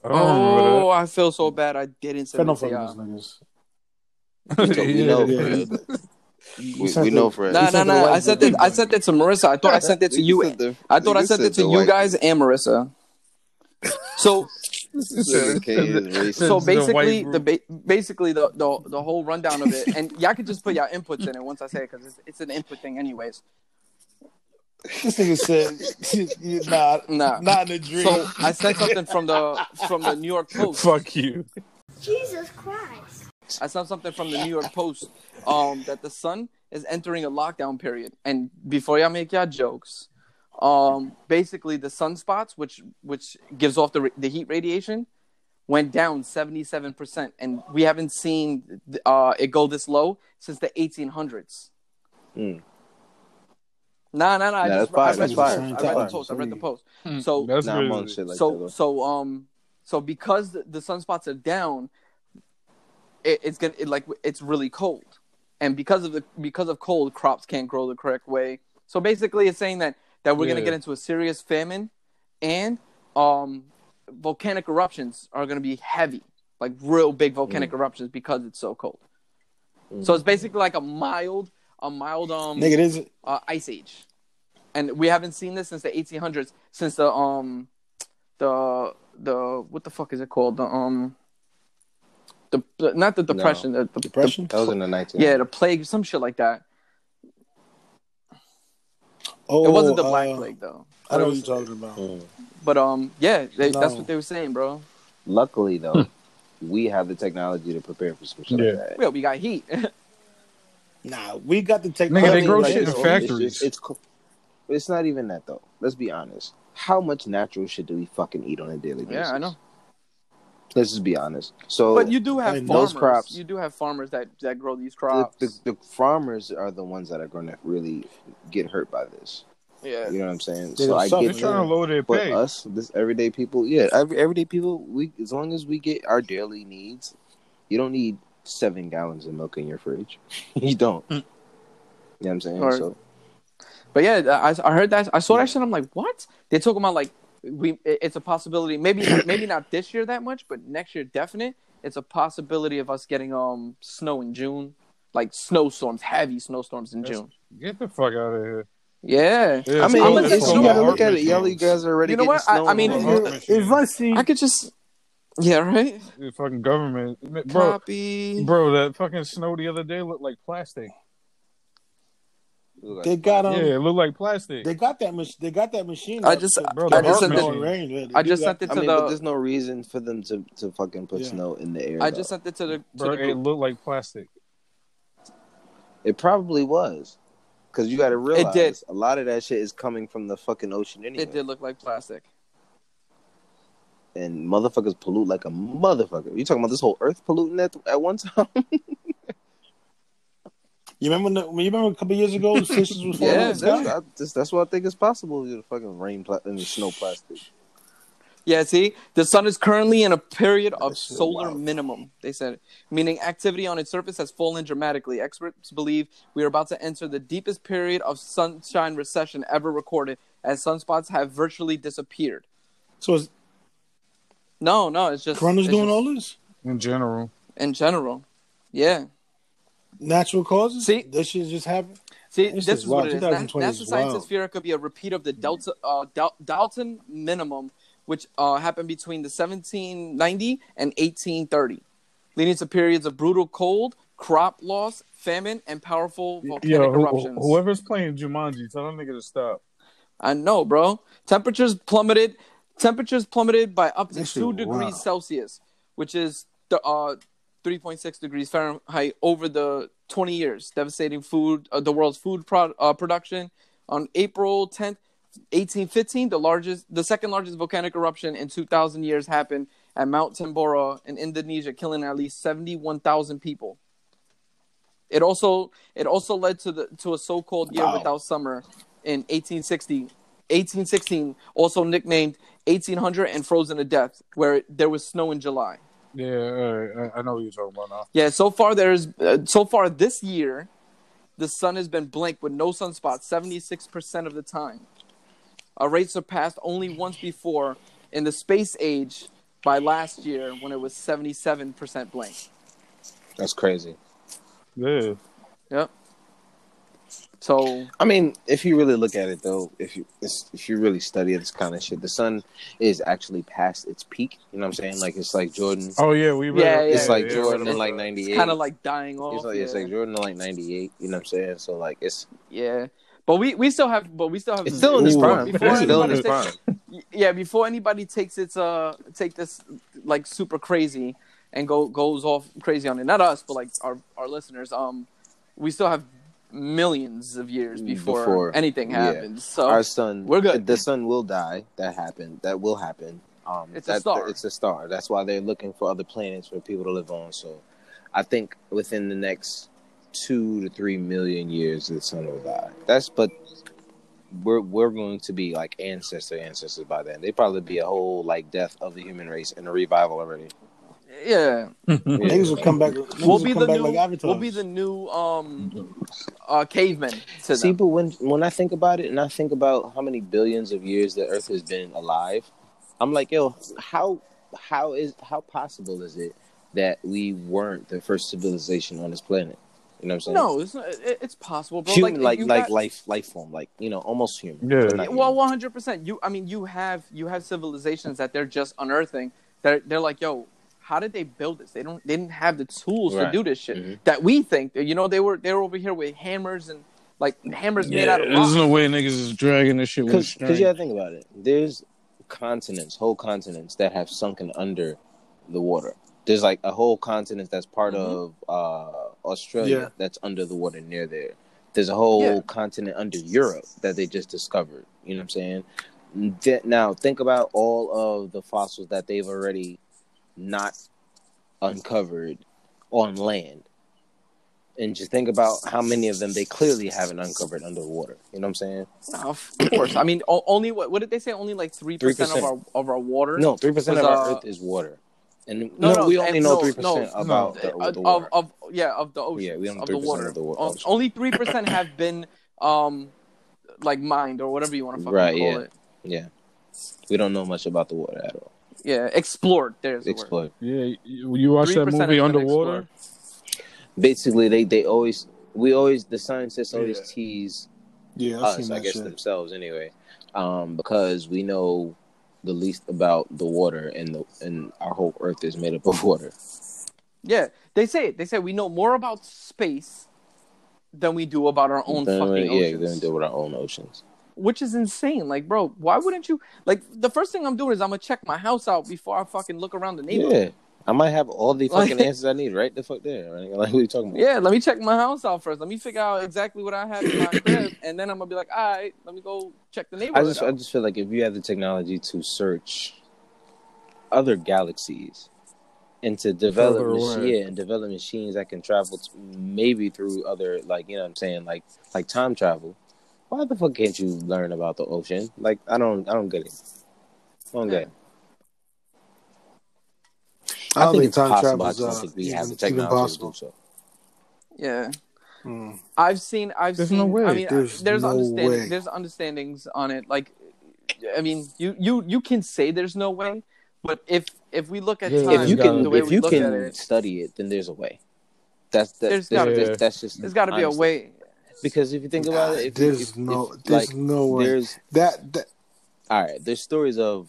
don't remember Oh, I feel so bad. I didn't send it to y'all. with We, know- we Yeah. know, Yeah. Fred. You We, we know, Fred. No, You no, no. I white sent it. I sent it to Marissa. I thought I sent it to you. Nigga said the- I thought I sent it to you guys and Marissa. So Nigga K is racist. so basically white the ba- basically the, the the whole rundown of it and y'all could just put y'all inputs in it once i say it because it's, it's an input thing anyways This nigga said, "Nah, Nah. not in a dream." so i sent something from the from the new york post Fuck you. Jesus Christ. i sent something from the new york post um that the sun is entering a lockdown period and before y'all make y'all jokes um basically the sunspots which which gives off the, the heat radiation went down 77% and we haven't seen uh it go this low since the 1800s Mm. Nah, nah, nah. I just, that's fire, I read, that's the fire, post. I read fire. the post. I read the post. Hmm. So, That's Not among crazy. like so, that. so, um, so because the, the sunspots are down, it, it's gonna it, like it's really cold, and because of the because of cold, crops can't grow the correct way. So basically, it's saying that that we're gonna get into a serious famine, and um, volcanic eruptions are gonna be heavy, like real big volcanic eruptions because it's so cold. So it's basically like a mild, a mild um nigga, this uh, ice age, and we haven't seen this since the 1800s, since the um, the the what the fuck is it called? The um, the, the not the depression, the, the depression. That was in the 19. yeah, the plague, some shit like that. Oh, it wasn't the black uh, plague though. I know what you're talking about. Mm. But um, yeah, they, that's what they were saying, bro. Luckily, though, we have the technology to prepare for some shit Yeah. like that. Well, we got heat. Nah, we got the Nigga, technology. they grow like, shit in it's- factories. It's, it's, co- it's not even that though. Let's be honest. How much natural shit do we fucking eat on a daily basis? yeah, I know. Let's just be honest. So, But you do have and farmers. those crops- You do have farmers that that grow these crops. the, the farmers are the ones that are going to really get hurt by this. yeah. You know what I'm saying? They so I suffer. get They're trying to lower their But pay. us, this everyday people, yeah, every everyday people, we as long as we get our daily needs, you don't need seven gallons of milk in your fridge. you don't. Mm. You know what I'm saying? Or- so But yeah, I, I heard that. I saw that shit. I'm like, what? They're talking about like we. It's a possibility. Maybe maybe not this year that much, but next year definite. It's a possibility of us getting um snow in June, like snowstorms, heavy snowstorms in June. Get the fuck out of here. Yeah, Yeah, I mean, I'm it's looking- it's, you you know gotta what? look at it. Y'all, you guys are already You know getting what? I- I mean, if all you- that. If I see, I could just. Yeah, right. The fucking government, bro. Copy. Bro, that fucking snow the other day looked like plastic. They got um, yeah, it looked like plastic. they got that mach- they got that machine. I just- to- Bro, to the hurt Hartman snow and machine. rain, yeah, I just got- sent it I to mean, but the. there's no reason for them to, to fucking put Yeah. snow in the air. I though. just sent it to the. To Bro, the it looked like plastic. It probably was. Because you got to realize did. a lot of that shit is coming from the fucking ocean anyway. It did look like plastic. And motherfuckers pollute like a motherfucker. You talking about this whole earth polluting at, at one time? You remember? The, you remember a couple years ago, the fishes was falling Yeah, out of the that's, sky? I, that's, that's what I think is possible. You fucking rain pla- and snow plastic. Yeah, see, the sun is currently in a period of That's so solar wild. minimum, they said, meaning activity on its surface has fallen dramatically. Experts believe we are about to enter the deepest period of sunshine recession ever recorded, as sunspots have virtually disappeared. So is No, no, it's just Corona's it's doing just all this In general, in general. Yeah. Natural causes. See? this shit just happened. See, This this is is what wild. it is. Na- 2020 NASA is scientists wild. fear it could be a repeat of the Delta, uh, Dal- Dalton minimum, which uh, happened between the 1790 and 1830, leading to periods of brutal cold, crop loss, famine, and powerful volcanic yo, who- eruptions. whoever's playing Jumanji, tell that nigga to stop. I know, bro. Temperatures plummeted. Temperatures plummeted by up to This shit two wild. degrees Celsius, which is the uh, 3.6 degrees Fahrenheit over the 20 years, devastating food uh, the world's food pro- uh, production. On April 10th, 1815, the largest, the second largest volcanic eruption in 2,000 years happened at Mount Tambora in Indonesia, killing at least 71,000 people. It also it also led to the to a so-called year Wow. without summer in 1860. 1816, also nicknamed 1800 and frozen to death, where there was snow in July. Yeah, I, I know what you're talking about now. Yeah, so far there's uh, so far this year, the sun has been blank with no sunspots 76% of the time. A rate surpassed only once before in the space age by last year when it was 77% blank. That's crazy. Yeah, Yep. So I mean, if you really look at it, though, if you if you really study this kind of shit, the sun is actually past its peak. You know what I'm saying? Like it's like Jordan. Oh yeah, we read Yeah, it's yeah, like yeah, Jordan in like '98. kind of like dying off. It's like, it's like Jordan in like '98. You know what I'm saying? So like it's Yeah, but we we still have, but we still have. it's still in this prime. before It's still in anybody its takes- prime. yeah, before anybody takes its uh take this like super crazy and go goes off crazy on it. Not us, but like our our listeners. Um, we still have millions of years before, Before, anything yeah. happens. So Our sun, we're good. The sun will die. That happened. That will happen. Um, It's a star. It's a star. That's why they're looking for other planets for people to live on. So, I think within the next two to three million years, the sun will die. That's but we're we're going to be like ancestor ancestors by then. They probably be a whole like death of the human race and a revival already. Yeah, Niggas will come back. We'll will be the new like we'll be the new um uh cavemen to See, them. but when when I think about it, and I think about how many billions of years the Earth has been alive, I'm like, yo, how how is how possible is it that we weren't the first civilization on this planet? You know what I'm saying? No, it's not, it, it's possible, bro. human like like like got- life life form, like you know, almost human. Yeah. but well, one hundred percent. You, I mean, you have you have civilizations that they're just unearthing. They're they're like, yo, how did they build this? They don't. They didn't have the tools to do this shit Mhm. that we think. You know, they were they were over here with hammers and like hammers made out of there's rock. no way niggas is dragging this shit Because string. you gotta think about it. There's continents, whole continents that have sunken under the water. There's like a whole continent that's part Mhm. of uh, Australia Yeah. that's under the water near there. There's a whole Yeah. continent under Europe that they just discovered. You know what I'm saying? Now think about all of the fossils that they've already not uncovered on land. And just think about how many of them they clearly haven't uncovered underwater. You know what I'm saying? No, of course. I mean, o- only what, what did they say? Only like three percent of 3%. our of our water. No, three percent of our uh, Earth is water, and no, no, no, we only know no, three percent no, about Uh, the, of, the water. of yeah of the ocean. Yeah, we only of the 3% water. of the wa- O- ocean. Only three percent have been um like mined or whatever you want to fucking Right, call yeah. it. yeah, we don't know much about the water at all. Yeah, explored. There's the word. Yeah, you, you watch that movie been Underwater? Basically, they they always we always the scientists always Yeah. tease Yeah, I've us, I guess shit. themselves anyway, um, because we know the least about the water, and the and our whole Earth is made up of water. Yeah, they say it. They say we know more about space than we do about our own Then fucking we- yeah, oceans. then we deal with our own oceans. Which is insane. Like, bro, why wouldn't you? Like, the first thing I'm doing is I'm gonna check my house out before I fucking look around the neighborhood. Yeah, I might have all the Like- fucking answers I need right the fuck there. Right? Like what are you talking about? Yeah, let me check my house out first. Let me figure out exactly what I have in my crib, and then I'm gonna be like, all right, let me go check the neighborhood. I neighborhood just I just feel like if you have the technology to search other galaxies and to develop Further mach- yeah, and develop machines that can travel to, maybe through other like you know what I'm saying like like time travel. Why the fuck can't you learn about the ocean? Like I don't I don't get it. I don't get it. I don't think think it's time possible. I travel's just uh, think we even, have the even technology to possible. do so. Yeah, Mm. I've seen. I've There's seen. no way. I mean, There's there's no understanding. way. There's understandings on it. Like, I mean, you you you can say there's no way, but if if we look at Yeah, time, If you can if you can it, study it, then there's a way. That's There's that's gotta that's, be- that's just there's got to be a way. Because if you think about it, if, there's if, no, if, there's like, no way. there's that that all right there's stories of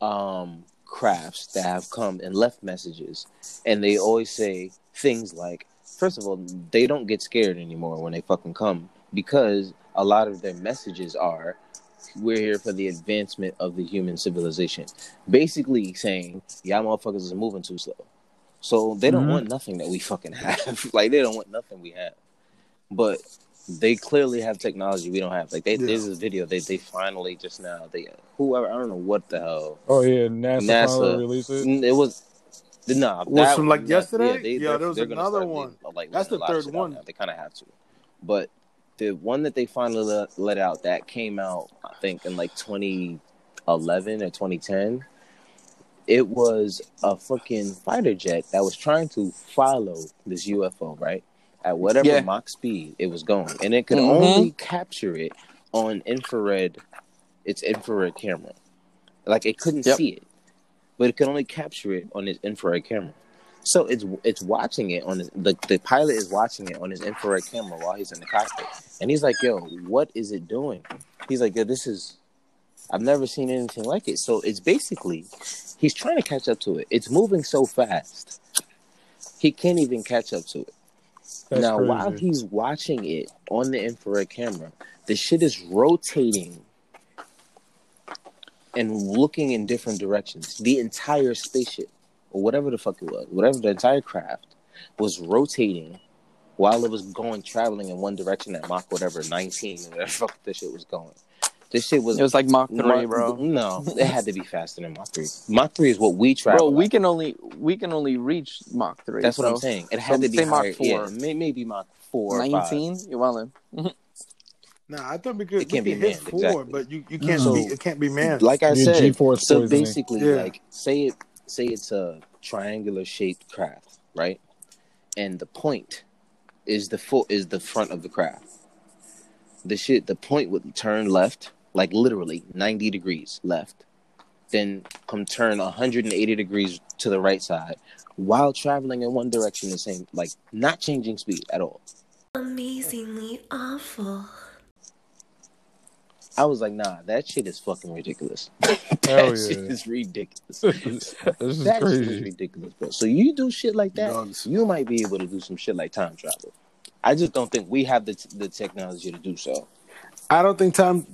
um crafts that have come and left messages and they always say things like first of all they don't get scared anymore when they fucking come because a lot of their messages are we're here for the advancement of the human civilization basically saying y'all motherfuckers is moving too slow so they don't Mhm. want nothing that we fucking have like they don't want nothing we have but they clearly have technology we don't have. Like they, Yeah. there's this video they they finally just now they whoever I don't know what the hell Oh yeah, NASA, NASA. finally released it. It was. Nah, Was from, like, that- yesterday? Yeah, they're- there was another start one. letting- like, That's the a lot of third one. They kind of have to, but the one that they finally let, let out that came out I think in like 2011 or 2010. It was a fucking fighter jet that was trying to follow this UFO right at whatever Yeah. Mach speed it was going, and it could Mhm. only capture it on infrared. Its infrared camera, like it couldn't Yep. see it, but it could only capture it on its infrared camera. So it's it's watching it on his, the the pilot is watching it on his infrared camera while he's in the cockpit, and he's like, "Yo, what is it doing?" He's like, "Yo, this is I've never seen anything like it." So it's basically he's trying to catch up to it. It's moving so fast, he can't even catch up to it. That's now, crazy. while he's watching it on the infrared camera, the shit is rotating and looking in different directions. The entire spaceship, or whatever the fuck it was, whatever the entire craft was rotating while it was going traveling in one direction at Mach whatever 19 or whatever the fuck this shit was going. This shit was It was like Mach 3, Mach- bro. No, it had to be faster than Mach 3. Mach 3 is what we travel. Bro, we at. can only we can only reach Mach three. That's what I'm saying. It so had to be say Mach higher. four. Yeah, may, maybe Mach 4 or 5. Nineteen. You well Nah, I thought we could, It can't we be could hit manned, four, exactly. but you, you can't So- be it can't be manned. like I said, G-force so poisoning. basically, Yeah. like say it, say it's a triangular shaped craft, right? And the point is the foot is the front of the craft. The shit, the point would turn left, like literally ninety degrees left, then come turn hundred and eighty degrees to the right side, while traveling in one direction, the same, like not changing speed at all. Amazingly awful. I was like, nah, that shit is fucking ridiculous. Hell that shit is ridiculous. this is That shit is ridiculous, bro. So you do shit like that, Dogs. you might be able to do some shit like time travel. I just don't think we have the the technology to do so. I don't think time.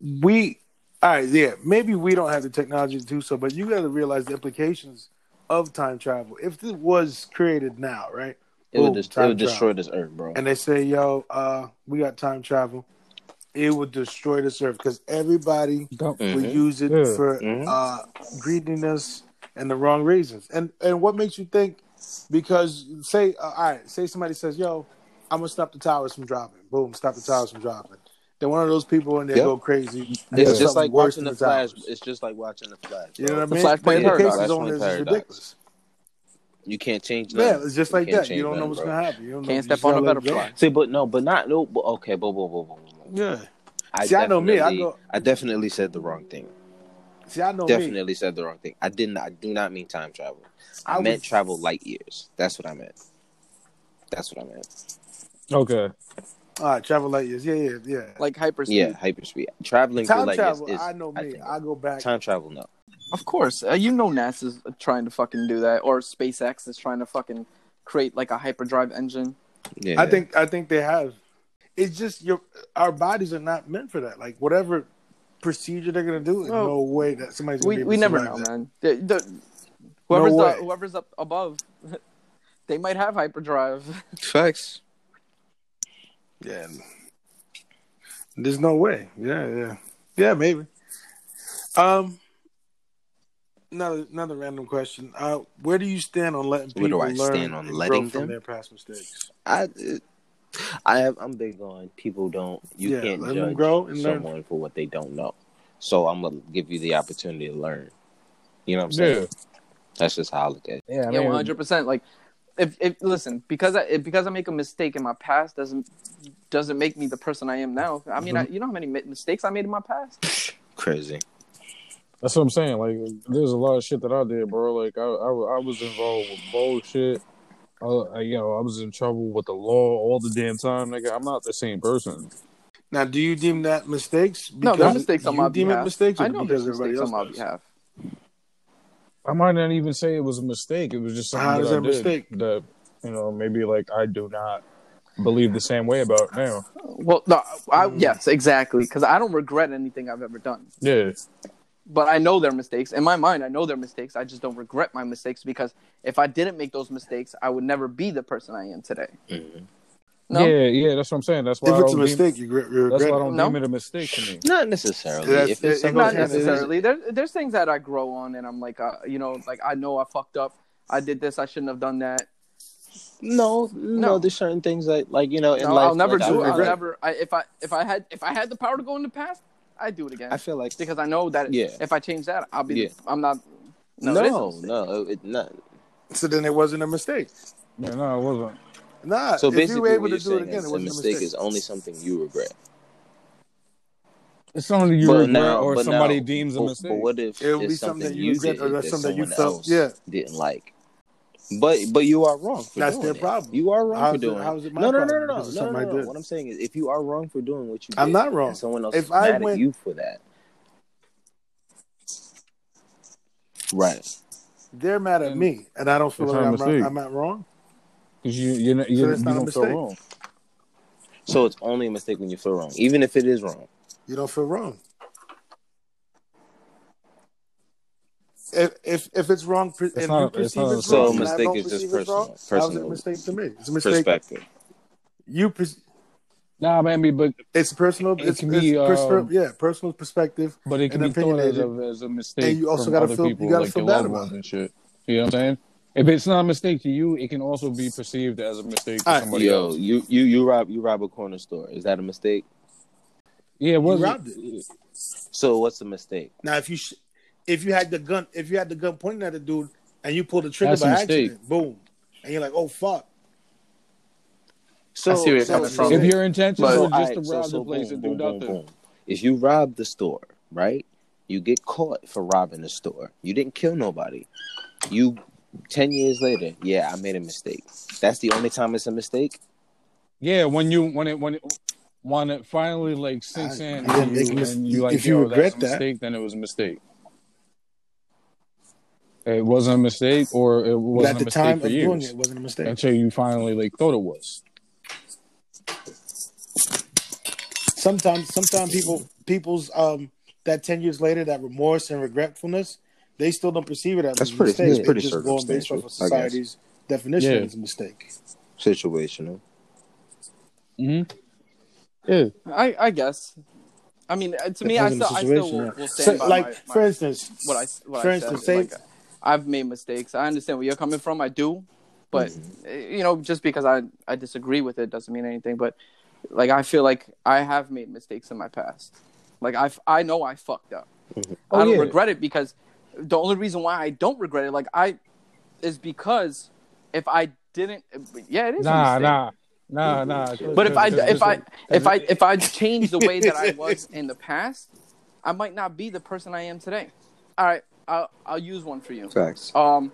We, all right, yeah, maybe we don't have the technology to do so, but you got to realize the implications of time travel. If it was created now, right? It would, Boom, just, it would destroy this earth, bro. And they say, "Yo, uh, we got time travel." It would destroy this earth because everybody Dump. would use it Yeah. for Mhm. uh, greediness and the wrong reasons. And and what makes you think? Because say, uh, all right, say somebody says, "Yo, I'm gonna stop the towers from dropping." Boom, stop the towers from dropping. Then one of those people in they Yep. go crazy. It's does just like watching the Flash. towers. It's just like watching the Flash. You know what I The mean? Flashpoint the paradox. implications on Flashpoint this is paradox. ridiculous. You can't change. Yeah, it's just like can't that. You don't know what's bro. gonna happen. You don't. Can't You step just on a gotta let butterfly. See, but no, but not no. But okay, boom, boom, boom, boom, boom. Yeah. I See, I know me. I definitely- go- I definitely said the wrong thing. See, I know me. Definitely said the wrong thing. I didn't. I do not mean time travel. I, I meant travel light years. That's what I meant. That's what I meant. Okay. All right, travel light years. Yeah, yeah, yeah. like hyperspeed. Yeah, hyperspeed. Traveling Time light travel. years is. I know me. think- I, go back. time travel, no. Of course, uh, you know NASA's trying to fucking do that, or SpaceX is trying to fucking create like a hyperdrive engine. Yeah, I think I think they have. It's just your our bodies are not meant for that. Like whatever procedure they're gonna do, Well, no way that somebody's gonna We be able we to never know, that. man. The- the- whoever's way. the, whoever's up above, they might have hyperdrive. Facts. Yeah. There's no way. Yeah, yeah. Yeah, maybe. Um another another random question. Uh where do you stand on letting people Where do people I learn stand on letting grow from them? their past mistakes? I, I have, I'm big on people don't. You Yeah, can't let them judge grow and learn. someone for what they don't know. So I'm gonna give you the opportunity to learn. You know what I'm saying? Yeah. That's just how I look at it. Yeah. I yeah, one hundred percent. Like, if if listen, because I because I make a mistake in my past doesn't doesn't make me the person I am now. I mean, I, you know how many mistakes I made in my past. Crazy. That's what I'm saying. Like, there's a lot of shit that I did, bro. Like, I I, I was involved with bullshit. Uh, I, you know, I was in trouble with the law all the damn time, nigga. I'm not the same person. Now, do you deem that mistakes? No, they're mistakes on you my deem behalf. it mistakes I know because there's everybody mistakes else on my behalf. I might not even say it was a mistake. It was just something How that is I that a did mistake? that you know maybe like I do not believe the same way about now. Well, no, I, Mm. yes, exactly. Because I don't regret anything I've ever done. Yeah, But I know they're mistakes. In my mind, I know they're mistakes. I just don't regret my mistakes because if I didn't make those mistakes, I would never be the person I am today. Mhm. No, yeah, yeah. That's what I'm saying. That's why If I it's a don't mistake, you regret, you That's why I don't No. deem it a mistake to me. Not necessarily. That's- if it's it not hand in necessarily. There, there's things that I grow on, and I'm like, uh, you know, like I know I fucked up. I did this. I shouldn't have done that. No, no, No. there's certain things that, like you know, in No, life. I'll never like, do it. I'll regret. never. I, if I if I had if I had the power to go in the past, I'd do it again. I feel like because I know that Yeah. if I change that, I'll be. Yeah. I'm not. No, no, it is no, it, not. So then it wasn't a mistake. Yeah, no, it wasn't. Nah, So if you basically, were able what to you're do it saying again, is it wasn't a mistake mistake. is only something you regret. It's something you but regret now, or somebody now, deems a mistake. But what if It would it's be something something you you regret did or that's something that you felt- else yeah. didn't like? But but you are wrong. For That's doing their it. problem. You are wrong How's for doing it. how's it my no, no, no, no, no, no, no, no. What I'm saying is, if you are wrong for doing what you did, I'm not wrong. and someone else If is I mad went- at you for that, right? They're mad at And me, and I don't feel like not a I'm. I'm not wrong. Because you you know, So you, that's you not don't feel wrong. So it's only a mistake when you feel wrong, even if it is wrong. You don't feel wrong. If if, if it's wrong, per- if not- you it's perceive not it's wrong, So a mistake is just perceive it's wrong, personal- How's it a personal mistake to me? It's a mistake. Perspective. You pers- Nah, man, but it's personal. It It's, can it's be, personal. um, yeah, personal perspective. but it can and be thought as a, as a mistake. And you also gotta other feel- you gotta like feel your bad about ones it. and shit. You know what I'm saying? If it's not a mistake to you, it can also be perceived as a mistake to Alright, somebody Yo, else. you you you rob you rob a corner store. Is that a mistake? Yeah, it was robbed it. So what's the mistake? Now, if you sh- if you had the gun, if you had the gun pointing at the dude, and you pulled the trigger That's by accident, boom, and you're like, oh fuck. So I see where so- coming so- from. If your intentions so, were just alright, to rob so the place boom, and do boom, boom, nothing, boom. If you rob the store, right? You get caught for robbing the store. You didn't kill nobody. You ten years later, yeah, I made a mistake. That's the only time it's a mistake. yeah, when you when it when it when it finally like sinks I- in yeah, and you, mis- and you like if you regret that- mistake, then it was a mistake. It wasn't a mistake, or it wasn't at a the mistake time for of doing years it, it wasn't a mistake. until you finally like thought it was. sometimes sometimes people people's um that 10 years later that remorse and regretfulness they still don't perceive it as That's a pretty- mistake that's They pretty just going based off of society's definition Yeah. as a mistake Situational. hmm Yeah, I, I guess. I mean, uh, to me, I still, on I still situation, will, yeah. will So, by like my, my, for instance what I what for I instance said. say Like, I've made mistakes. I understand where you're coming from. I do, but Mm-hmm. uh, you know, just because I I disagree with it doesn't mean anything. But like, I feel like I have made mistakes in my past. Like I I know I fucked up. I Oh, don't yeah. regret it because the only reason why I don't regret it, like I, is because if I didn't, yeah, it is a nah, mistake. nah, nah, nah. But if I if I if I if if I change the way that I was in the past, I might not be the person I am today. All right, I'll I'll use one for you. Facts. Um,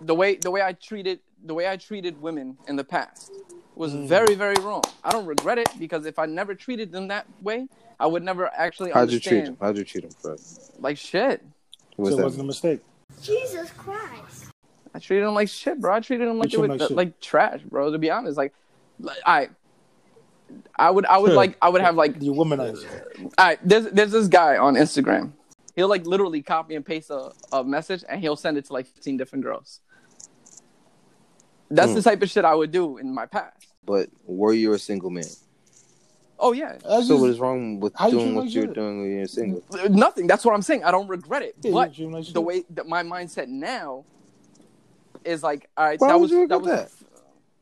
the way the way I treated the way I treated women in the past was Mm. very very wrong. I don't regret it because if I never treated them that way, I would never actually How'd you treat him? How'd you treat him, Fred? Like shit. What's so it wasn't a mistake Jesus Christ. I treated him like shit, bro. I treated him like You they treat were like like, trash, bro. To be honest, like, like I, I would, I would like, I would have like you womanizer All right, there's there's this guy on Instagram. He'll like literally copy and paste a, a message and he'll send it to like 15 different girls. That's Hmm. the type of shit I would do in my past. But were you a single man? Oh yeah, That's So just- what is wrong with How you doing what you're shit? doing when you're single? Uh, nothing. That's what I'm saying. I don't regret it. Yeah, but treat him like the way that my mindset now is like, all right, Why that would was you that regret was.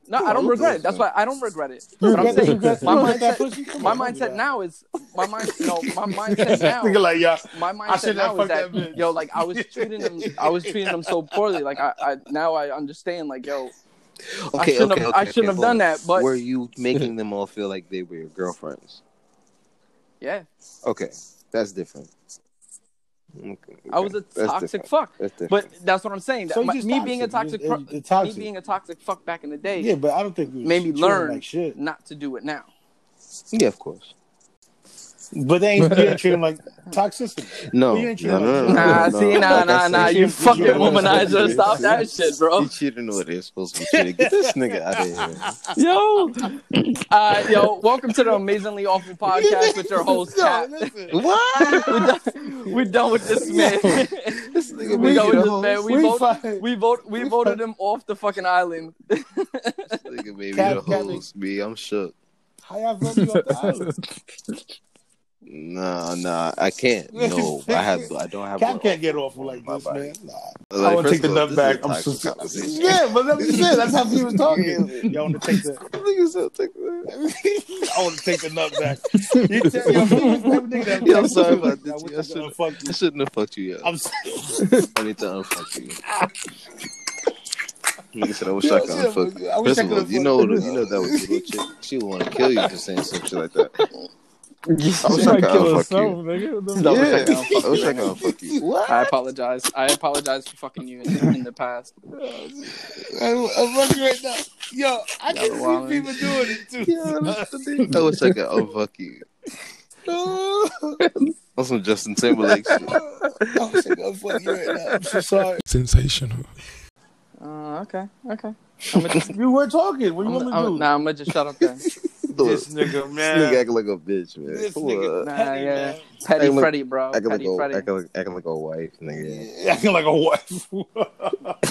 No, I don't look regret it. That's why I don't regret it. You But I'm regret- saying regret- my regret that pussy? mindset, my on, don't do mindset now is my mind. No, my mindset now. Like yeah my I mindset should now have is fucked that, that yo, like I was treating them, I was treating them so poorly. Like I, I now I understand. Like yo, I Okay, shouldn't okay, have, okay. I shouldn't have okay, done that. But Were you making them all feel like they were your girlfriends? yeah, Okay, that's different. Okay, I was a that's toxic different. fuck. That's. But that's what I'm saying. That So my- just me being a toxic. toxic, You- pro- you- you're me being a toxic fuck back in the day, yeah but I don't think we made me learn like shit not to do it now. yeah, of course. But they ain't, you ain't treat him like toxicity No, You ain't treat no, him no, like no, shit. no, Nah, no, see, nah, Like nah, nah. you- You you fucking treat him like womanizer. Stop that shit, bro. He cheating the way they're supposed to be cheating. Get this nigga out of here. Yo, uh, yo, welcome to the amazingly awful podcast with your host, No, Kat. What? We're done, we're done with this man. This nigga we made done with the this man. We, We vote, we vote. We We voted fine. him off the fucking island. This nigga made me Cap- the host. Me, I'm shook. how y'all vote you off the island Nah, nah, I can't. No, I have. I don't have. Cap can't get off awful like this body. man nah. Like, I want to take the nut back. I'm so. Yeah, but that's it. That's how he was talking. Y'all want to take the Nigga said take that. I want to take the nut back. You tell yo, he was the type of nigga that Yeah, I'm sorry about I this. I I shouldn't, I shouldn't have fucked you. I'm sorry. I need to unfuck you. Nigga said, I wish Yeah, I could unfuck you. First of all, you know, you. you know that was little chick. She would want to kill you for saying some shit like that. I wish I Somebody could kill oh, unfuck herself, you. nigga. Oh, what No, I could Yeah, unfuck I wish you. I could unfuck you. I apologize. I apologize for fucking you in, in the past. I'm, I'm fucking right now. Yo, I Y'all can see wildin'. people doing it too. I wish I could oh, unfuck you. On some Justin Timberlake shit. I wish I could unfuck you right now. I'm so sorry. Sensational. Uh, okay, okay. I'm just, You were talking. What do you I'm, want me to do? nah, I'm gonna just shut up then. This nigga, This nigga acting like a bitch, man. This Come nigga on. Nah, petty, yeah. man. Petty Acting like- Freddy, bro. Acting like, Petty a, Freddy. acting, like, acting like a wife, nigga. Acting like a wife.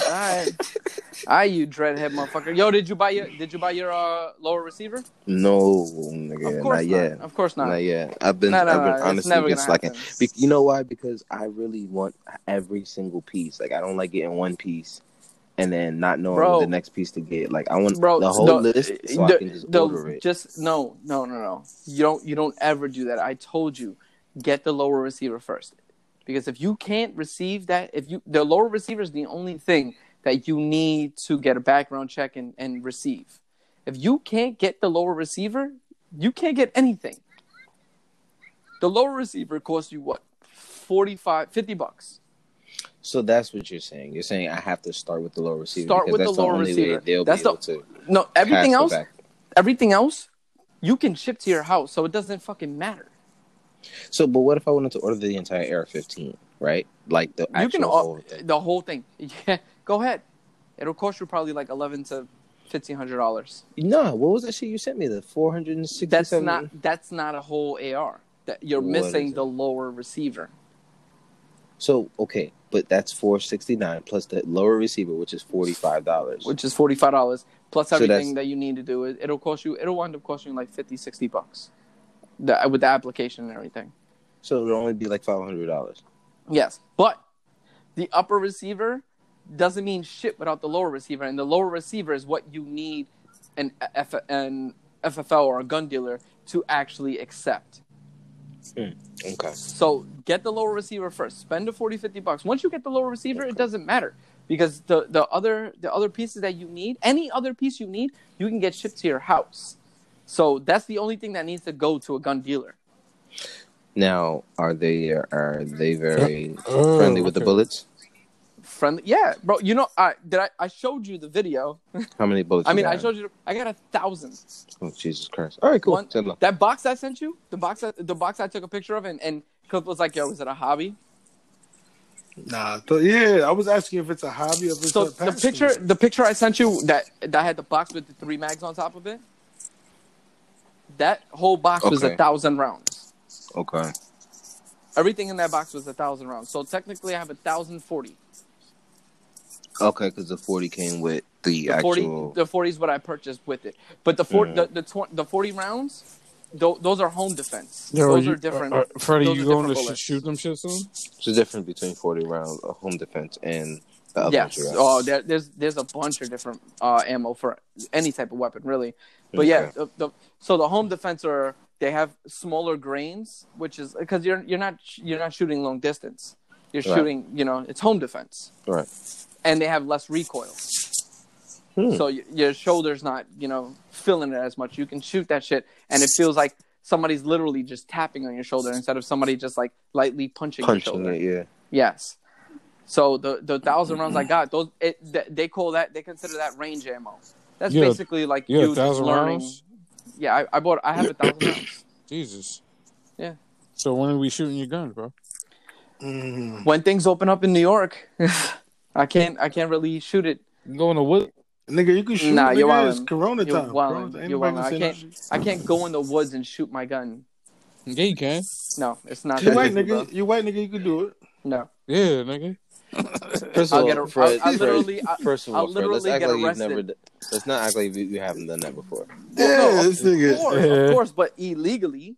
Alright. Alright, you dreadhead motherfucker. Yo, did you buy your did you buy your uh, lower receiver? No, nigga, Of course not not. yet. Of course not. Not yet. I've been, No, no, I've been it's honestly never been gonna slacking. happen. Be- you know why? Because I really want every single piece. Like I don't like getting one piece and then not knowing Bro. the next piece to get. Like I want Bro, the whole list so I the- can just the- order it. Just no, no, no, no. You don't you don't ever do that. I told you, get the lower receiver first. Because if you can't receive that, if you the lower receiver is the only thing that you need to get a background check and, and receive. If you can't get the lower receiver, you can't get anything. The lower receiver costs you what? 45 50 bucks. So that's what you're saying. You're saying I have to start with the lower receiver. Start because with that's the lower only way receiver. They'll That's be the- able to No, everything the else everything else you can ship to your house, so it doesn't fucking matter. So, but what if I wanted to order the entire AR-15? Right, like the you can whole thing. the whole thing. Yeah, go ahead. It'll cost you probably like eleven to fifteen hundred dollars. No, what was that shit you sent me? The four hundred and sixty. That's not that's not a whole AR. That you're What missing the lower receiver. So okay, but that's four sixty nine plus the lower receiver, which is forty five dollars. which is forty five dollars plus So everything that you need to do. It, it'll cost you. It'll wind up costing you like 50, 60 bucks, the, with the application and everything. So it'll only be like five hundred dollars. Yes, but the upper receiver doesn't mean shit without the lower receiver, and the lower receiver is what you need an F, an FFL or a gun dealer to actually accept. Hmm, okay. So get the lower receiver first. Spend the 40, 50 bucks. Once you get the lower receiver, it doesn't matter because the, the other the other pieces that you need, any other piece you need, you can get shipped to your house. So that's the only thing that needs to go to a gun dealer. Now, are they are they very uh, Oh, friendly with the bullets? Friendly, yeah, bro. You know, I did. I, I showed you the video. How many bullets? I you mean, I showed you. I got a thousand. Oh, Jesus Christ! All right, cool. One- that box I sent you, the box, I, the box I took a picture of, and and Cliff was like, "Yo, is it a hobby?" Nah, th- yeah, I was asking if it's a hobby or if it's So a the picture, the picture I sent you that that had the box with the three mags on top of it. That whole box was a thousand rounds. Okay. Everything in that box was a thousand rounds. So technically, I have a thousand forty. Okay, because the forty came with the, The forty, actual. the forty is what I purchased with it. But the four, Mm. the the, tw- the forty rounds, th- those are home defense. Yo, those you, are different. Uh, uh, Freddie, you are going to sh- shoot them shit soon? It's the difference between forty rounds of home defense and the Yes. ones. Oh, there, there's there's a bunch of different uh, ammo for any type of weapon, really. But yeah, the, the, so the home defense are they have smaller grains, which is because you're you're not you're not shooting long distance. You're Right. shooting, you know, it's home defense, Right. And they have less recoil. Hmm. So y- your shoulder's not, you know, feeling it as much. You can shoot that shit, and it feels like somebody's literally just tapping on your shoulder instead of somebody just like lightly punching, your Punching shoulder. it, yeah. Yes. So the the thousand rounds I got, those it, th- they call that they consider that range ammo. That's Yeah, basically like You got you a thousand learning. rounds? Yeah, I, I bought. I have a thousand rounds. Jesus. Yeah. So when are we shooting your gun, bro? Mm. When things open up in New York, I can't. I can't really shoot it. You going to what? Nigga, you can shoot. Nah, you're It's wildin'. Corona You're time. wildin'. Corona- You're nobody wildin'. gonna say I can't. nothing. I can't go in the woods and shoot my gun. Yeah, you can. No, it's not. You white easy, bro. nigga. You white nigga. You can do it. No. Yeah, nigga. First I'll of get all, a- Fred, I'll- I'll Fred, literally- I- first of I'll all, Fred, let's act get like you've never. Let's not act like you, you haven't done that before. Yeah, no, of course, Yeah. of course, but illegally.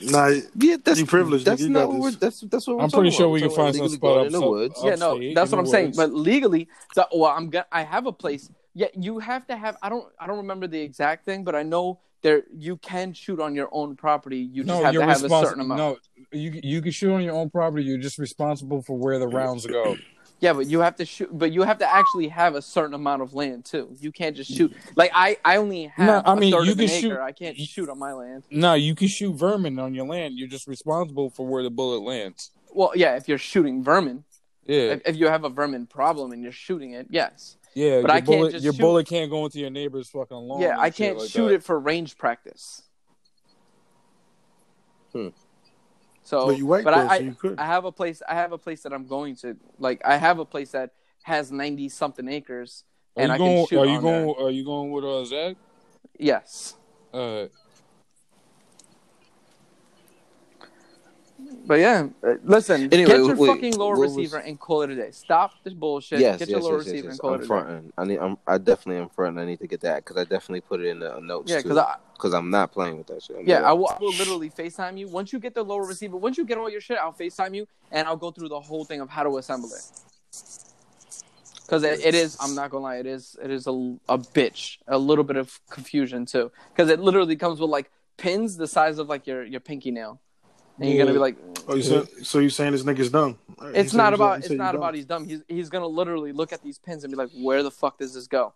Nah, Yeah, that's You privileged, That's you not what we're. That's that's what we're I'm pretty sure about. we can find about some spot up, in the up- woods. Yeah, no, that's what I'm saying. woods. But legally, the, well, I'm gonna, I have a place. Yeah, you have to have. I don't, I don't remember the exact thing, but I know there you can shoot on your own property. You just no, have to have a certain amount. No, you you can shoot on your own property. You're just responsible for where the rounds go. Yeah, but you have to shoot. But you have to actually have a certain amount of land too. You can't just shoot. Like I, I only have No, I a mean, third you can acre. shoot- I can't shoot on my land. No, you can shoot vermin on your land. You're just responsible for where the bullet lands. Well, yeah, if you're shooting vermin, Yeah, if, if you have a vermin problem and you're shooting it, yes. yeah. but your I can't bullet, just your shoot- bullet can't go into your neighbor's fucking lawn. yeah, I can't like shoot that. it for range practice. Hmm. So, But you white but though, I, so you could. I have a place. I have a place that I'm going to. Like, I have a place that has ninety something acres, Are and you I going? can shoot Are you on there. going? Are you going with uh, Zach? Yes, Uh, but yeah, uh, listen. Anyway, get your wait, fucking lower what was- receiver and call it a day. Stop this bullshit. Yes, get yes, your lower yes, receiver yes. and call I'm it a day. fronting. I need. I'm. I definitely am fronting. I need to get that because I definitely put it in the notes. Yeah, because I, because I'm not playing with that shit. I'm Yeah. I will, I will literally FaceTime you. Once you get the lower receiver, once you get all your shit, I'll FaceTime you and I'll go through the whole thing of how to assemble it. Because it, it is, I'm not gonna lie, it is, it is a, a bitch, a little bit of confusion too. Because it literally comes with like pins the size of like your your pinky nail, and you're gonna be like, Oh, you said, so you're saying this nigga's dumb? All right, you it's not about, it's said you not dumb. about he's dumb. He's he's gonna literally look at these pins and be like, where the fuck does this go?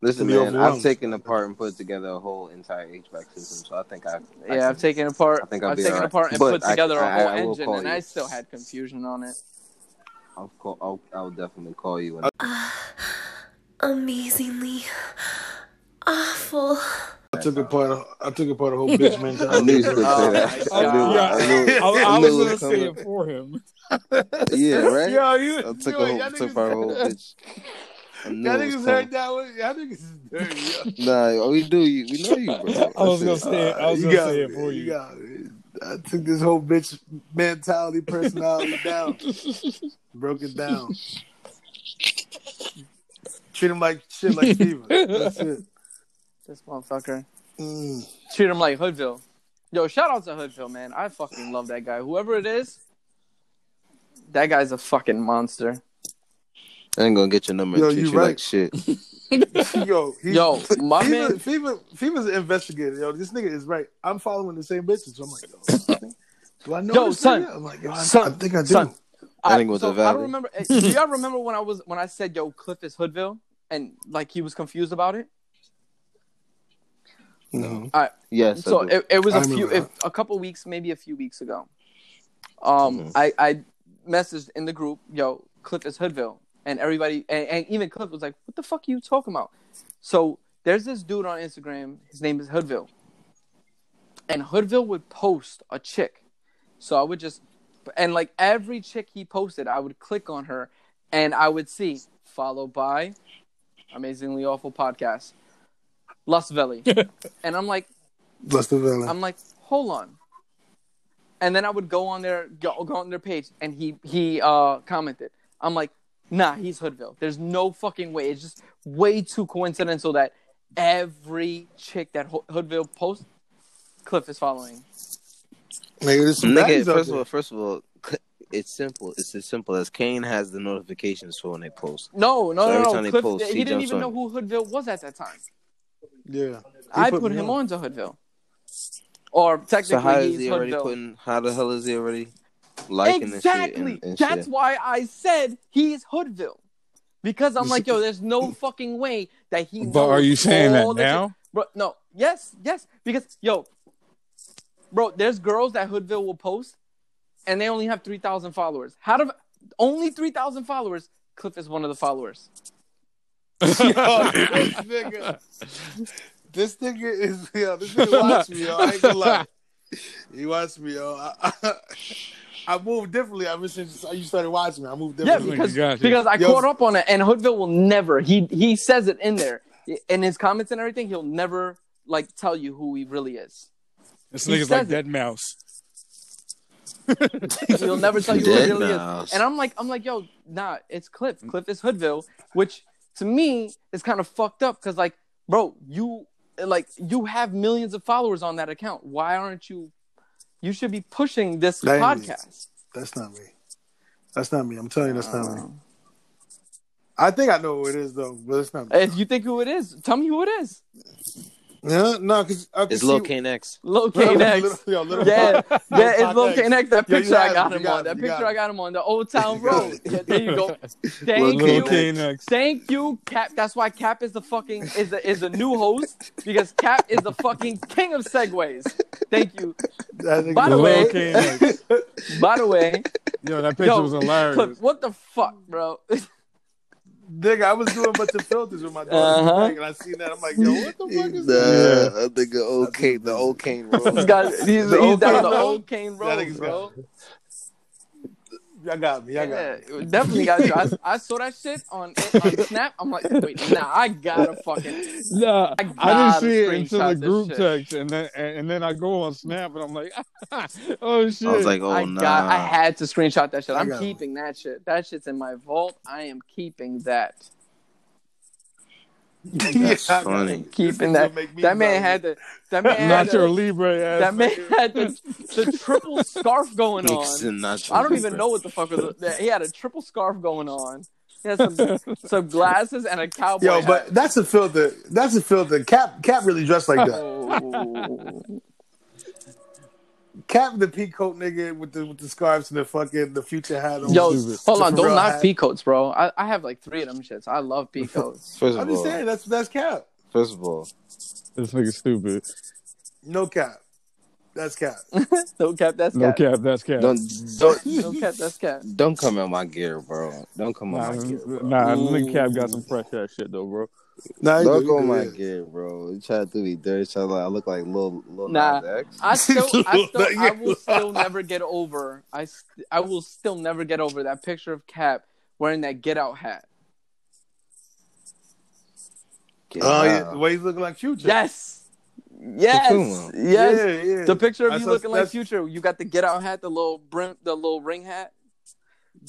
Listen, man, I've taken apart and put together a whole entire HVAC system, so I think I. I Yeah, can- I've taken apart, I think I'll I've be taken alright. apart and But put I- together a I- whole I will engine, and you. I still had confusion on it. I'll, call, I'll, I'll definitely call you. And Amazingly awful. I took apart. I took apart a whole bitch mentality. I knew you was gonna Oh say that. I knew, yeah, I knew, I, I, I knew was it gonna say it for him. Yeah, right. Yo, you, I took yo, a whole, took niggas- apart a whole bitch. I Y'all niggas heard that one? Y'all niggas is dirty. yo. Nah, oh, we do you. We know you, bro. I was gonna say it. I was You gonna got say it, it for you. got. I took this whole bitch mentality, personality down, broke it down. Treat him like shit, like fever. That's it. This motherfucker. Mm. Treat him like Hoodville. Yo, shout out to Hoodville, man. I fucking love that guy. Whoever it is, that guy's a fucking monster. I ain't gonna get your number Yo, and treat you you, right. like shit. Yo, he, Yo, my Fever, man. Fever, Fever's an investigator. Yo, this nigga is right. I'm following the same bitches. So I'm like, yo, do I know Yo, this son. nigga? I'm like, yo, I, Son. I think I do. Son. I think it was so a I don't remember. eh, Do y'all remember when I was when I said, "Yo, Cliff is Hoodville," and like he was confused about it? No. All right. Yes. So do. it, it was I a few, if, a couple weeks, maybe a few weeks ago. Um, Mhm. I I messaged in the group, "Yo, Cliff is Hoodville," and everybody, and, and even Cliff was like, "What the fuck are you talking about?" So there's this dude on Instagram. His name is Hoodville, and Hoodville would post a chick. So I would just, and like every chick he posted, I would click on her, and I would see followed by amazingly awful podcast, Lust Valley, and I'm like. Bless the villain. I'm like, hold on. And then I would go on their go, go on their page, and he he uh commented. I'm like, nah, he's Hoodville. There's no fucking way. It's just way too coincidental that every chick that Ho- Hoodville posts, Cliff is following. Nigga, there's Nigga, baddies out first of all, first of all, it's simple. It's as simple as Kane has the notifications for when they post. No, no, So every no, time no. they Cliff, post, he, he didn't jumps even know who Hoodville was at that time. Yeah. He I put put him on. on to Hoodville. Or technically, So how is he's he already Hoodville. putting? How the hell is he already liking this shit exactly. and, and That's shit? why I said he's Hoodville. Because I'm like, yo, there's no fucking way that he. But are you saying that the now? shit. Bro, no. Yes, yes. Because yo, bro, there's girls that Hoodville will post, and they only have three thousand followers. How do only three thousand followers? Cliff is one of the followers. Yo, this nigga. This nigga is yo. This nigga watch me, yo. I ain't gonna lie. He watched me, yo. I, I, I moved differently ever since you started watching me. I moved differently. Yeah, because Gotcha. because I Yo, caught up on it, and Hoodville will never. He he says it in there in his comments and everything. He'll never like tell you who he really is. This He nigga's like it. dead mouse. He'll never tell you who Dead it really mouse. is. And I'm like, I'm like, yo, nah, it's Cliff. Cliff is Hoodville, which to me it's kind of fucked up because, like, bro, you like you have millions of followers on that account. Why aren't you? You should be pushing this That podcast. That's not me. That's not me. I'm telling you, that's not me. Uh. I think I know who it is though, but it's not me. If you think who it is, tell me who it is. Yeah, no, because I can It's see. Lil Kane X. Lil Kane X. Little- yo, little Yeah, yeah, it's Pac Lil Kane X. That Yo, you picture I got got him got on. it, That picture I got him on. The Old Town Road. Yeah, there you go. Thank Lil you. Lil Kane X. Thank you, Cap. That's why Cap is the fucking is the is the new host because Cap is the fucking king of segues. Thank you. That nigga- By the way, Kane X. by the way, Yo, that picture yo, was hilarious. Clip, what the fuck, bro? Nigga, I was doing a bunch of filters with my dog, Uh-huh. and I seen that. I'm like, yo, what the fuck is Nah, that? I think the old Kane, the old Kane This road. guy, he's, he's The old down Kane the old Kane That bro. Y'all got me. Y'all got me. definitely got you. I, I saw that shit on on Snap. I'm like, wait, nah, I gotta fucking. Nah, I I, didn't gotta see it until the group text, and then and, and then I go on Snap, and I'm like, oh shit! I was like, oh I nah. got. I had to screenshot that shit. I I'm got keeping that shit. That shit's in my vault. I am keeping that. That's Yeah, funny. Keeping that. That man proud. had the. That man had Nacho the, Libre ass. That man had the, the triple scarf going on. I don't even know what the fuck was. He had a triple scarf going on. He had some some glasses and a cowboy. Yo, hat. but that's a filter. That's a filter. Cap, Cap really dressed like that. Oh. Cap, the peacoat nigga with the with the scarves and the fucking the future hat on. Yo, Stupid. hold on! Don't Pharrell knock hat. peacoats, bro. I, I have like three of them shits. I love peacoats. First I'm of just all, saying that's that's Cap. first of all, This nigga stupid. No Cap. That's Cap. no cap, that's No cap. cap, that's cap. don't don't No cap, that's cap. don't come in my gear, bro. Don't come Nah, my gear. Bro. nah, nigga cap got some fresh ass shit though, bro. Nah, you Don't good, on my good. gear, bro. You try to do me dirty. Try to like, I look like little little Nah. Nas X. I still, I still, I will still never get over. I, st- I will still never get over that picture of Cap wearing that Get Out hat. Get Oh yeah, the way he's looking like Future. Yes, yes, Cocoon. yes. Yeah, yeah. The picture of That's- you looking like Future. You got the Get Out hat, the little brim, the little ring hat,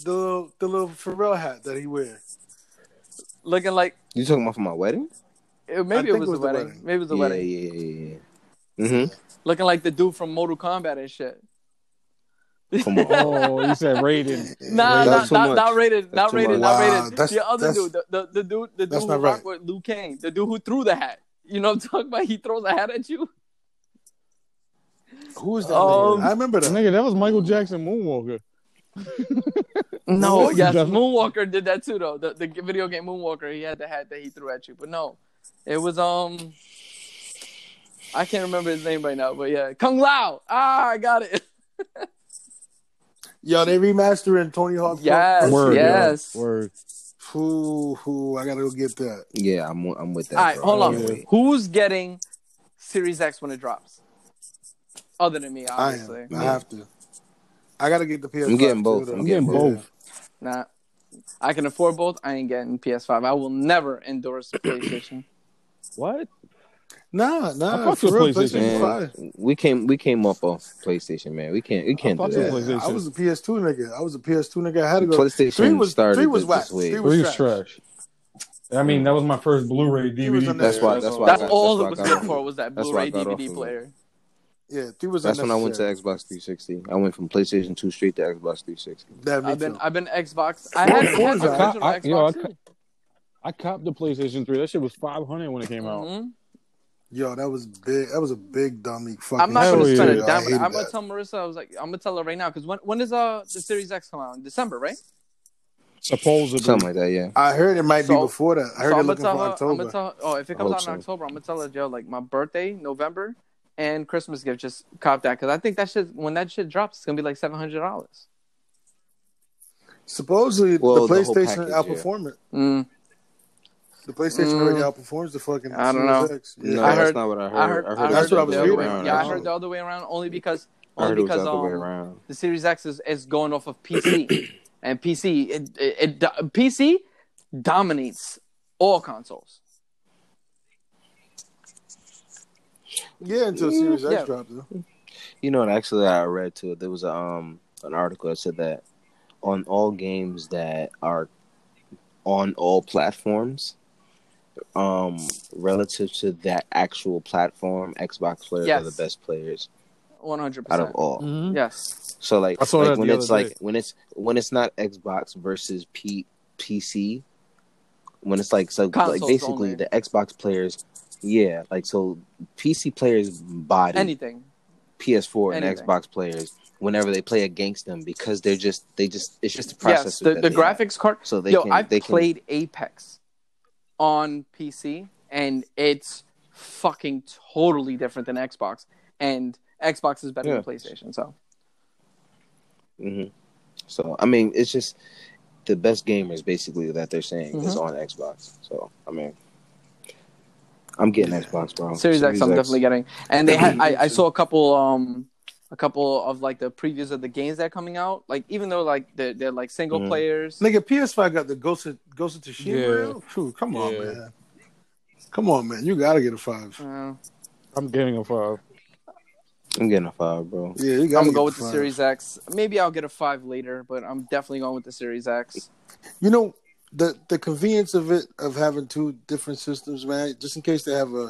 The little, the little Pharrell hat that he wear. looking like You talking about for my wedding? eh, maybe it was, it was the the wedding. wedding. Maybe it was the yeah, wedding. yeah, yeah, yeah. Mm-hmm. Looking like the dude from Mortal Kombat and shit. Come on. Oh, you said rated. Nah, That's not, too not, much. not rated, That's not too rated, not Wow, rated. that's- the other that's- dude, the, the, the dude, the dude that's who not rocked right. with Liu Kang, the dude who threw the hat. You know what I'm talking about? He throws a hat at you. Who is that? Um, nigga? I remember that. Nigga, that was Michael Jackson Moonwalker. No, yes, That's- Moonwalker did that too, though. The, the video game Moonwalker, he had the hat that he threw at you. But no, it was um, I can't remember his name right now. But yeah, Kung Lao. Ah, I got it. Yo, they remastering Tony Hawk. Yes, Word, yo. yes. Word. Ooh, ooh, I gotta go get that. Yeah, I'm I'm with that. All right, bro. hold on. can't wait. Who's getting Series X when it drops? Other than me, I obviously. am. I have to. I gotta get the PS5. I'm getting both. though. I'm I'm getting Yeah. both. Nah. I can afford both. I ain't getting PS5. I will never endorse PlayStation. What? Nah, nah. I fuck For real, PlayStation. PlayStation Man, 5. we came we came up off PlayStation, man. We can't we can't fuck do that. I was a PS2 nigga. I was a PS2 nigga. I had to go. PlayStation three was started three was this whack. way. Three Three was was trash. trash. I mean, that was my first Blu-ray DVD. That's why- that's why I That's all that's it was I good for was that That's why I Blu-ray got off DVD of player. Yeah, three was. That's when I went to. Xbox 360. I went from PlayStation 2 straight to Xbox 360. That me I've been too. I've been Xbox. I had, I had the Forza, original I- I- yo, I I copped the PlayStation 3. That shit was 500 when it came out. Mhm. Yo, that was big. That was a big dummy. Fucking. I'm not Hell gonna shit, spend yeah. a yo. I dime. hated I'm gonna tell Marissa. I was like, I'm gonna tell her right now because when when does uh the Series X come out? In December, right? Supposedly. Something like that, yeah. I heard it might be before that. I heard so it I'm gonna looking tell for her. I'm October. tell her. Oh, if it comes out in so. October, I'm gonna tell her, Joe, like my birthday, November, and Christmas gift. Just cop that because I think that shit when that shit drops, it's gonna be like seven hundred dollars. Supposedly, Well, the the whole PlayStation package, outperformed it. Mm. The PlayStation Mm. already outperforms the fucking. I don't Series know. X. No, Yeah. I that's heard- not what I heard. I heard. I it heard That's what I was was the the other other way. way reading. around. Yeah, I heard the other way around only because I only heard it was because the way um, around. the Series X is, is going off of PC, and PC it, it, it PC dominates all consoles. Yeah, until Series X Yeah. dropped. Though. You know what? Actually, I read too. There was a, um an article that said that on all games that are on all platforms, um, relative to that actual platform, Xbox players Yes. are the best players One hundred percent out of percent. all. Mhm. Yes. So like, I saw like when it's like day. when it's when it's not Xbox versus P- PC, when it's like so like basically only. the Xbox players Yeah, like so, PC players body Anything. PS4 and Xbox players whenever they play against them because they're just they just it's just a processor. Yes, the, the they have. graphics card. So they Yo, can I've they can played Apex on PC, and it's fucking totally different than Xbox. And Xbox is better Yeah. than PlayStation. So hmm So I mean, it's just the best gamers basically that they're saying is Mhm. on Xbox. So I mean, I'm getting Xbox, bro. Series X, I'm definitely getting. And they had, I, I saw a couple, um, a couple of like the previews of the games that are coming out. Like even though like they're, they're like single Mhm. players. Nigga, PS5 got the Ghost of Ghost of Tsushima. Yeah. Phew, come on, Yeah. man. Come on, man. You gotta get a five. Uh, I'm getting a five. I'm getting a five, bro. Yeah, you I'm gonna go with the. Series X. Maybe I'll get a five later, but I'm definitely going with the Series X. You know the the convenience of it of having two different systems, man. Just in case they have a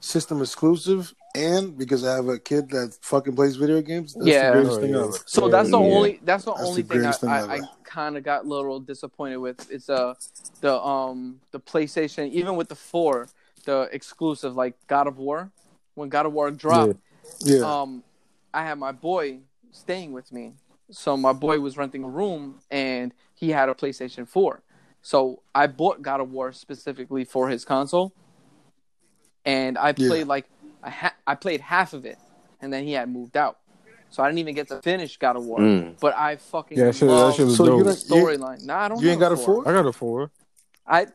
system exclusive, and because I have a kid that fucking plays video games. That's Yeah. the greatest Oh, thing ever. So that's the Yeah. only that's the That's only the thing I, thing I. I kind of got a little disappointed with. It's uh the um the PlayStation even with the four the exclusive like God of War when God of War dropped. Yeah, Um, I had my boy staying with me, so my boy was renting a room and he had a PlayStation Four. So I bought God of War specifically for his console, and I Yeah. played like a ha- I played half of it, and then he had moved out, so I didn't even get to finish God of War. Mm. But I fucking Yeah, that shit- that love shit was So dope. don't- storyline. Nah, I don't. you ain't got a four? I got a four. I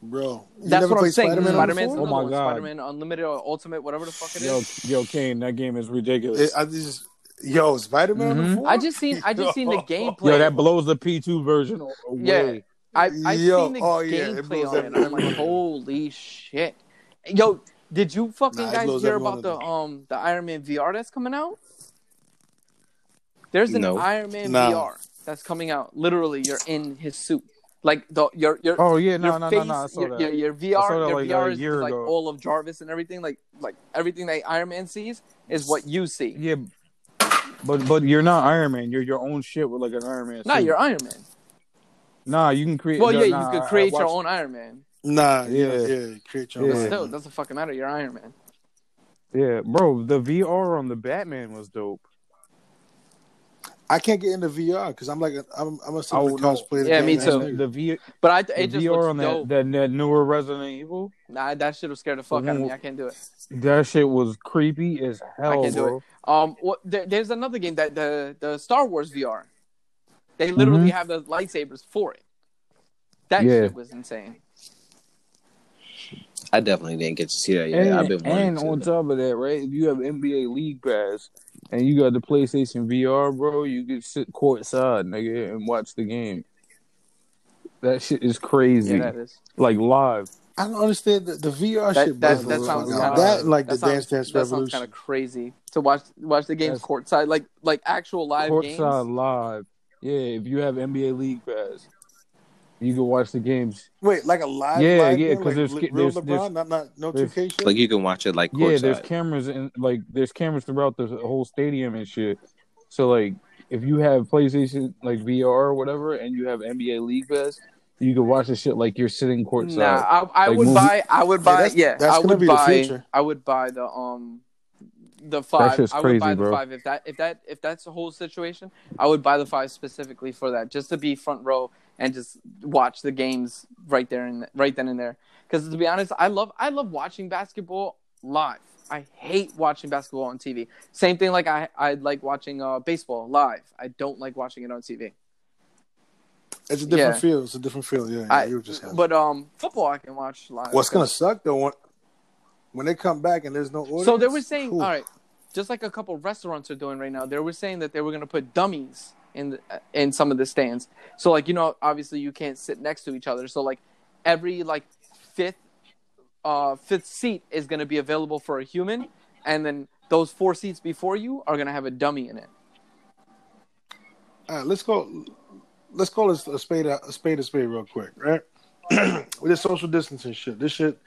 bro. You that's never what I'm saying. Spider-Man Spider-Man's? Oh my one. God. Spider-Man Unlimited or Ultimate, whatever the fuck it Yo, is. yo, Kane, that game is ridiculous. It- I just yo Spider Man on the Mhm. I just seen I just seen the gameplay. Yo, that blows the P2 version away. Yeah. I I Yo, seen the oh, yeah, it gameplay blows on it. I'm like, holy shit! Yo, did you fucking Nah, it guys blows hear every about the them. um the Iron Man VR that's coming out? There's an No. Iron Man Nah. VR that's coming out. Literally, you're in his suit. Like the your your Oh yeah, no, your no, face, no, no. I saw your, that. your, your I VR, saw that your like VR a is year like ago. all of Jarvis and everything. Like like everything that Iron Man sees is what you see. Yeah, but but you're not Iron Man. You're your own shit with like an Iron Man. Nah, suit. you're Iron Man. Nah, you can create. Well, no, yeah, nah, you could I- I create your own Iron Man. Nah, yeah, Yeah. yeah. Create your Yeah. own. But still, doesn't fucking matter. You're Iron Man. Yeah, bro, the VR on the Batman was dope. I can't get into VR because I'm like a, I'm I'm a simple Oh, no. cosplayer. Yeah, me too. The, the, v, But I, the just VR on that, dope. that that newer Resident Evil, Nah, that shit was scared the fuck out of me. I can't do it. that shit was creepy as hell, I can't do bro. Um, what, there, there's another game that the the Star Wars VR. They literally Mhm. have the lightsabers for it. That Yeah. shit was insane. I definitely didn't get to see that yet. And, I've been and to. on top of that, right? If you have NBA League Pass and you got the PlayStation VR, bro, you can sit courtside, nigga, and watch the game. That shit is crazy. Yeah, that is. like live. I don't understand the, the VR That shit. that, that sounds kinda, that like that the sounds, Dance Dance that sounds kind of crazy to watch watch the games That's- courtside, like like actual live courtside games. live. Yeah, if you have NBA League Pass, you can watch the games. Wait, like a live? Yeah, live yeah, game? 'cause like there's- real there's- LeBron, there's- not not no two there's- Like you can watch it like Yeah, there's courtside. cameras in like there's cameras throughout the whole stadium and shit. So like if you have PlayStation like VR or whatever and you have NBA League Pass, you can watch the shit like you're sitting courtside. Nah, I, I Like would movie- buy. I would Yeah, buy. that's- Yeah, that's I gonna would be the buy. future. I would buy the um, the five. shit's I would buy crazy, the bro. five if that if that if that's the whole situation. I would buy the five specifically for that, just to be front row and just watch the games right there and right then and there. Because to be honest, I love I love watching basketball live. I hate watching basketball on TV. Same thing like I I like watching uh, baseball live. I don't like watching it on TV. It's a different yeah. feel. It's a different feel. Yeah, yeah I, you were just. but um, football I can watch live. What's gonna suck though when, when they come back and there's no audience? So they were saying, Ooh. all right, just like a couple restaurants are doing right now. They were saying that they were going to put dummies in the, in some of the stands. So like you know, obviously you can't sit next to each other. So like every like fifth uh fifth seat is going to be available for a human, and then those four seats before you are going to have a dummy in it. All right, let's go. Let's call this a spade a, a spade a spade real quick, right? With this social distancing shit, this shit,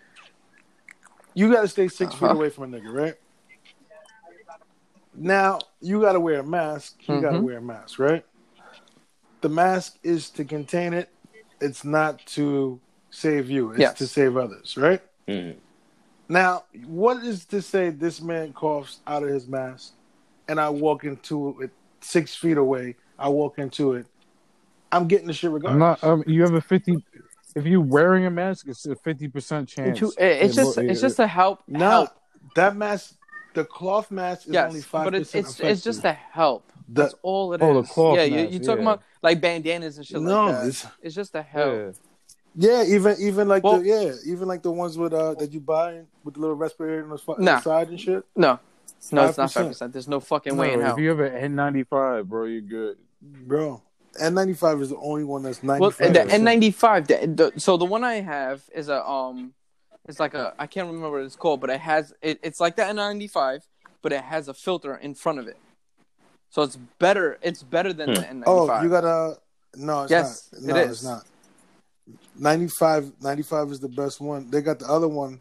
you got to stay 6 feet Uh-huh. away from a nigga, right? Now you got to wear a mask. You got to wear a mask, right? The mask is to contain it. It's not to save you. It's Yes. to save others, right? Mhm. Now, what is to say this man coughs out of his mask, and I walk into it six feet away? I walk into it. I'm getting the shit regardless. not. Um, you have a fifty. If you're wearing a mask, it's a fifty percent chance. Into- it's just will- it's just to help. no, help. that mask, the cloth mask is Yes, only five but it's percent it's it's just to help. The- That's all it is. Oh, the cloth yeah, you, mask, you talking yeah. about like bandanas and shit No, like that. it's- It's, just to help. Yeah. Yeah, even even like Well- the yeah, even like the ones with uh that you buy with the little respirator on the, fu- on Nah. the side and shit. No, no, it's not 5%. There's no fucking way No, in if hell. you have an N95, bro, you're good. Bro, N95 is the only one that's ninety Well, the N95. The, the, so the one I have is a um, it's like a I can't remember what it's called, but it has it, it's like the N95, but it has a filter in front of it. So it's better. It's better than the N95. Oh, you got a no. It's Yes, not. No, is. it's not. 95, 95 is the best one. They got the other one.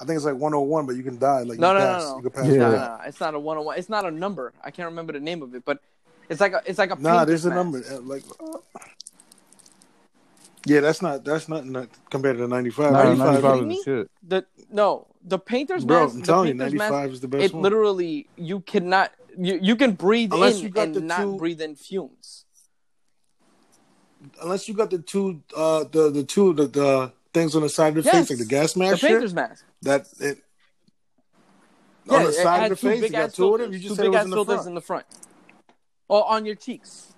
I think it's like 101, but you can die. Like No, you no, pass. no, no. You can pass Yeah. No, no, no, it's not a one on one. It's not a number. I can't remember the name of it, but it's like a it's like a Nah, painter's there's a number. uh, Like, uh, yeah, that's not that's not, not compared to 95. Nah, 95, 95 is shit. The no, the painter's bro, mask. I'm telling you, 95 is the best it one. literally you cannot you you can breathe Unless in you got and the not two- breathe in fumes. Unless you got the two, uh, the the two the, the things on the side of the Yes, face, like the gas The mask. shit, painter's mask. that it Yeah, on the side of the face, you got ass two of them. You just two said it big was ass in the filters front. in the front, or on your cheeks.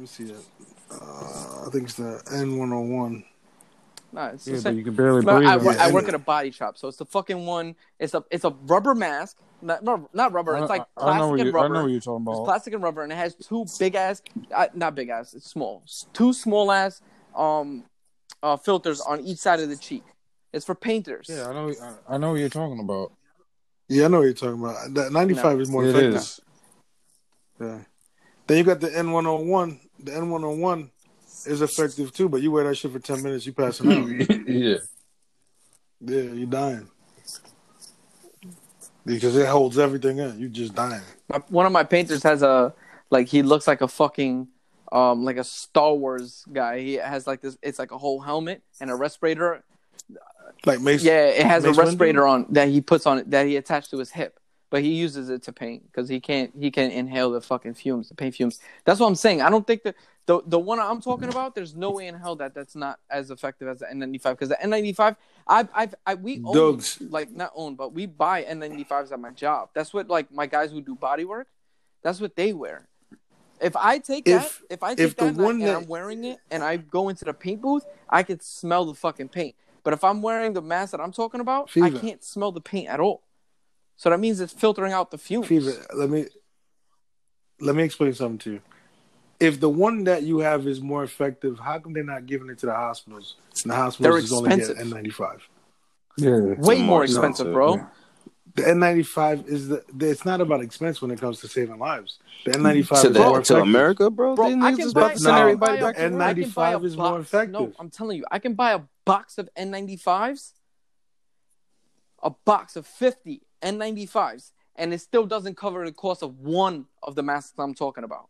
Me see that. Uh, I think it's the N101. No, it's the Yeah, same. but you can barely But breathe. I, in wo- it. I work at a body shop, so it's the fucking one. It's a it's a rubber mask, not not, not rubber. It's like I, I know plastic what and you, I rubber. know what you're talking It's about. plastic and rubber, and it has two big ass, uh, not big ass, it's small, two small ass um uh, filters on each side of the cheek. It's for painters. Yeah, I know. I, I know what you're talking about. Yeah, I know what you're talking about. That 95 is more It effective. is. Yeah. Then you got the N101. The N101 is effective too, but you wear that shit for 10 minutes, you passing out. yeah. yeah, you're dying. Because it holds everything in. You just dying. One of my painters has a like he looks like a fucking um like a Star Wars guy. He has like this. It's like a whole helmet and a respirator. Like Mace. Yeah, it has Mace a respirator Windu? on that he puts on it that he attached to his hip, but he uses it to paint because he can't he can inhale the fucking fumes, the paint fumes. That's what I'm saying. I don't think that the the one I'm talking about. There's no way in hell that that's not as effective as the N95 because the N95 I've I've I, we own Dogs. like not own but we buy N95s at my job. That's what like my guys who do body work. That's what they wear. If I take that, If- if I take if the that I, one and that- I'm wearing it and I go into the paint booth, I can smell the fucking paint. But if I'm wearing the mask that I'm talking about, I can't smell the paint at all. So that means it's filtering out the fumes. Fever, let me let me explain something to you. If the one that you have is more effective, how come they're not giving it to the hospitals? And the hospitals They're is only get expensive. N95. Yeah. Way more more expensive, expensive, bro. yeah. The N95 is the. It's not about expense when it comes to saving lives. The mm-hmm. N95 To, is the, more to effective. America, bro. Bro, I can buy, about to send no, everybody the N95 work? I buy a is more effective. No, I'm telling you, I can buy a box of N95s, a box of 50 N95s, and it still doesn't cover the cost of one of the masks I'm talking about.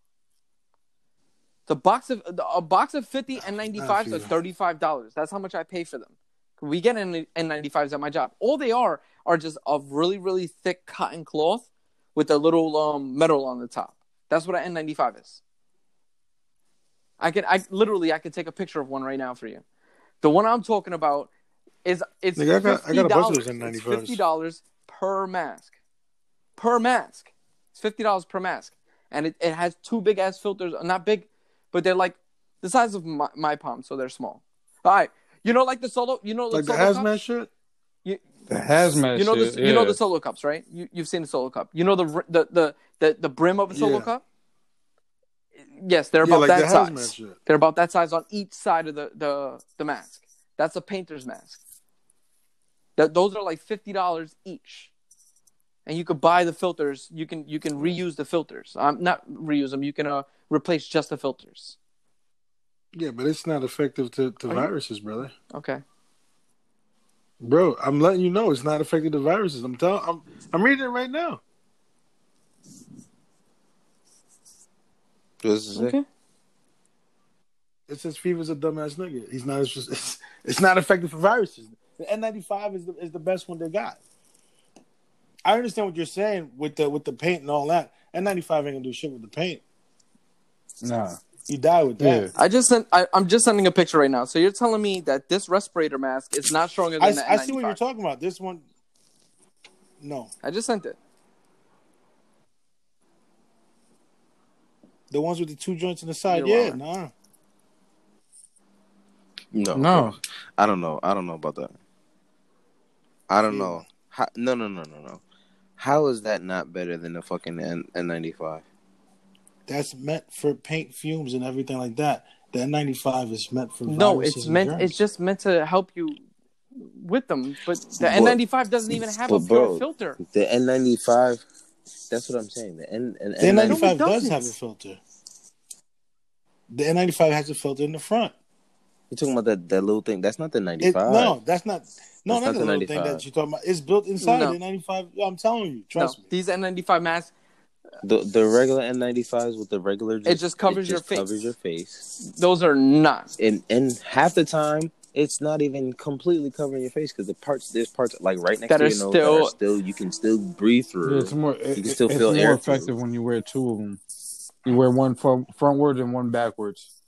The box of a box of 50 N95s fever. are $35. That's how much I pay for them. We get N- N95s at my job. All they are are just a really, really thick cotton cloth with a little um, metal on the top. That's what an N95 is. I can I literally, I could take a picture of one right now for you. The one I'm talking about is it's Nigga, I got- I got a bunch of $50. those N95s. It's fifty dollars per mask, per mask. It's fifty dollars per mask, and it, it has two big ass filters. Uh, not big, but they're like the size of my, my palm, so they're small. All right, you know, like the solo, you know, Like the solo hazmat cups? shit. You, The hazmat you know shit. the you know the solo cups, right? You you've seen the solo cup. You know the the the the, the brim of a solo Yeah. cup. Yes, they're Yeah, about like that hazmat size. shit. They're about that size on each side of the the, the mask. That's a painter's mask. That those are like fifty dollars each, and you could buy the filters. You can you can reuse the filters. Um, not reuse them. You can uh, replace just the filters. Yeah, but it's not effective to, to Are you- viruses, brother. Okay. Bro, I'm letting you know it's not effective to viruses. I'm telling. I'm I'm reading it right now. What does it say? Okay. It says Fever's a dumbass nigga. He's not. It's just. It's, It's not effective for viruses. The N95 is the, is the best one they got. I understand what you're saying with the with the paint and all that. N95 ain't gonna do shit with the paint. Nah. You die with that. Yeah. I just sent. I, I'm just sending a picture right now. So you're telling me that this respirator mask is not stronger than I, the I N95. see what you're talking about. This one, no, I just sent it. the ones with the two joints in the side. You're yeah, wrong. nah. No, No. I don't know. I don't know about that. I don't know. How, no, no, no, no, no. How is that not better than the fucking N N95? That's meant for paint fumes and everything like that. The N95 is meant for No, it's and meant. germs. It's just meant to help you with them. But the But- N95 doesn't even have a pure bro, filter. The N ninety five. That's what I'm saying. The N and The N95 No, does have a filter. The N95 has a filter in the front. You're talking about that, that little thing. That's not the It, 95. no, that's not. No, That's not not the the little thing 95. that you're talking about. It's built inside No. the N95. I'm telling you, trust no, me. these N95 masks. The the regular N95s with the regular. It just covers your face. Covers your face. Those are not. And and half the time it's not even completely covering your face because the parts there's parts like right next That to are your nose that still- are still you can still breathe through. Yeah, it's more. It, you can still it's feel more air effective through. when you wear two of them. You wear one from frontwards and one backwards.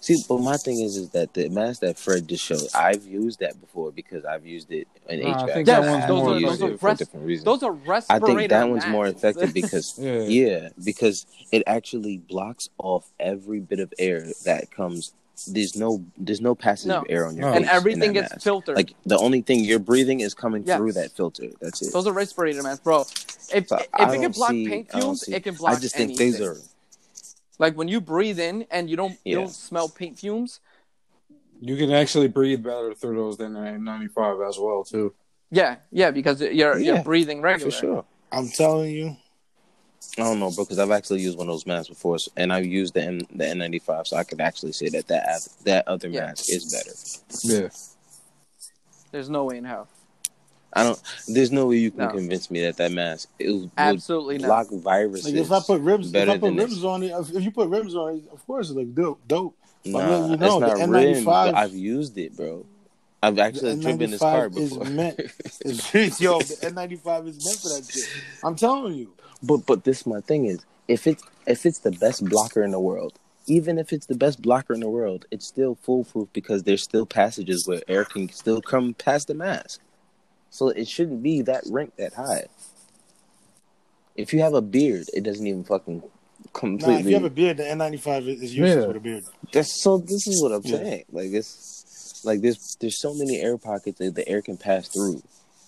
See, but my thing is, is that the mask that Fred just showed, I've used that before because I've used it in Nah, I HVAC. think that one's those are- those are for res- different reasons. Those are I think that one's more effective because Yeah. yeah, because it actually blocks off every bit of air that comes. There's no there's no passage No. of air on your No. face and everything gets mask. filtered. Like the only thing you're breathing is coming Yes. through that filter. That's it. Those are respirator masks, bro. If So if I it can block see- paint I fumes, it can block I just think anything. these are like when you breathe in and you don't you Yeah. don't smell paint fumes. You can actually breathe better through those than the N95 as well too. Yeah, yeah, because you're Yeah, you're breathing regularly. for sure. I'm telling you. I don't know, bro, because I've actually used one of those masks before, and I've used the N the N95, so I could actually say that that that other Yeah. mask is better. Yeah. There's no way in hell. I don't. There's no way you can No. convince me that that mask it would Absolutely not. block viruses. Like if I put rims, if better I put than rims this. on it, if, if you put rims on it, of course it looks dope. dope. But Nah, let you know, it's not rims. N95 but I've used it, bro. I've actually driven this car N95 is before. meant. Is, yo, the N95 is meant for that shit. I'm telling you. but but this my thing is if it's if it's the best blocker in the world, even if it's the best blocker in the world, it's still foolproof because there's still passages where air can still come past the mask. So it shouldn't be that ranked that high. If you have a beard, it doesn't even fucking Nah, if you have a beard, the N95 is is useless Yeah. with a beard. That's so. This is what I'm Yeah. saying. Like it's like there's there's so many air pockets that the air can pass through.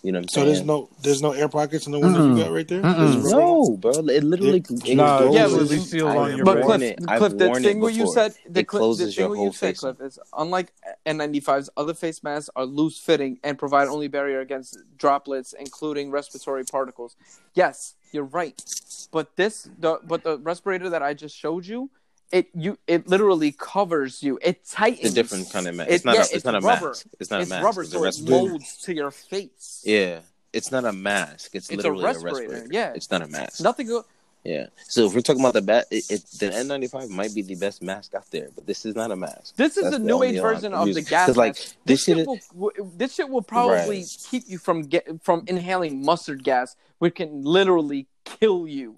You know what I'm So saying? there's no there's no air pockets in the window Mm-mm. you got right there. No, bro. It literally it Nah, goes- Yeah, it but- really seals on your But back. worn Cliff, it. Cliff, the thing it what you said, the, it Cliff, the thing your whole you said, face. Cliff, is unlike N95s, other face masks are loose fitting and provide only barrier against droplets, including respiratory particles. Yes, you're right, but this, the but the respirator that I just showed you, it you it literally covers you. It tightens. It's a different kind of mask. It- It's not. yeah, a, it's, not a rubber. mask. It's not it's a mask. rubber, it's so it molds to your face. Yeah, it's not a mask. It's, It's a literally respirator, yeah. it's not a mask. Nothing. Go- Yeah. So if we're talking about the bat, it, it, the N95 might be the best mask out there, but this is not a mask. This is That's the new age version of the gas like, mask. this This shit shit is- will this shit will probably Right. keep you from get from inhaling mustard gas, which can literally kill you.